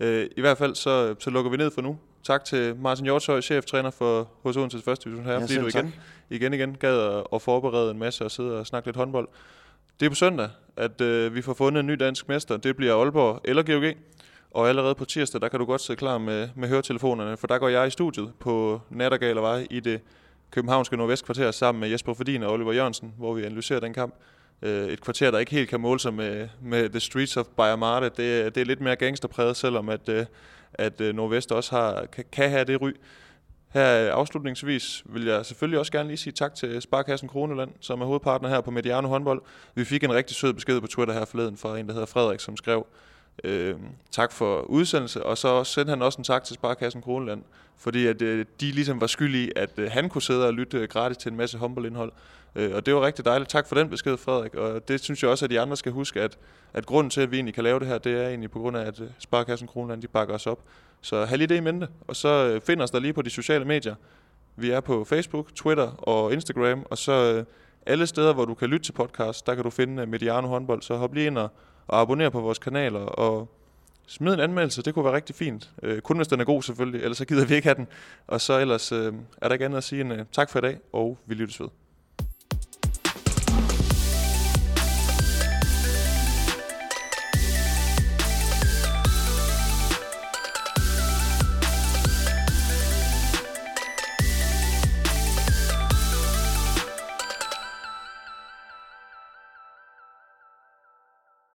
Øh, I hvert fald så, så lukker vi ned for nu. Tak til Martin Hjortøj, cheftræner for hos Odenses første division her, ja, fordi du igen, igen igen gad at forberede en masse og sidde og snakke lidt håndbold. Det er på søndag, at øh, vi får fundet en ny dansk mester. Det bliver Aalborg eller GOG. Og allerede på tirsdag, der kan du godt sidde klar med, med høretelefonerne, for der går jeg i studiet på Nattergalervej i det københavnske nordvestkvarter sammen med Jesper Fordin og Oliver Jørgensen, hvor vi analyserer den kamp. Øh, et kvarter, der ikke helt kan måle sig med, med The Streets of Bayer Marte. Det, det er lidt mere gangsterpræget, selvom at, øh, at øh, Nordvest også har, kan, kan have det ry. Her afslutningsvis vil jeg selvfølgelig også gerne lige sige tak til Sparkassen Kroneland, som er hovedpartner her på Mediano håndbold. Vi fik en rigtig sød besked på Twitter her forleden fra en, der hedder Frederik, som skrev, øh, tak for udsendelse, og så sendte han også en tak til Sparkassen Kroneland, fordi at, øh, de ligesom var skyld i, at øh, han kunne sidde og lytte øh, gratis til en masse håndboldindhold. Øh, og det var rigtig dejligt. Tak for den besked, Frederik. Og det synes jeg også, at de andre skal huske, at, at grunden til, at vi egentlig kan lave det her, det er egentlig på grund af, at øh, Sparkassen Kroneland, de bakker os op. Så have lige det i mente. Og så øh, find os der lige på de sociale medier. Vi er på Facebook, Twitter og Instagram, og så øh, alle steder, hvor du kan lytte til podcast, der kan du finde øh, Mediano håndbold. Så hop lige ind og, og abonner på vores kanaler, og smid en anmeldelse, det kunne være rigtig fint. Øh, kun hvis den er god selvfølgelig, ellers så gider vi ikke have den. Og så ellers øh, er der ikke andet at sige end øh, tak for i dag, og vi lyttes ved.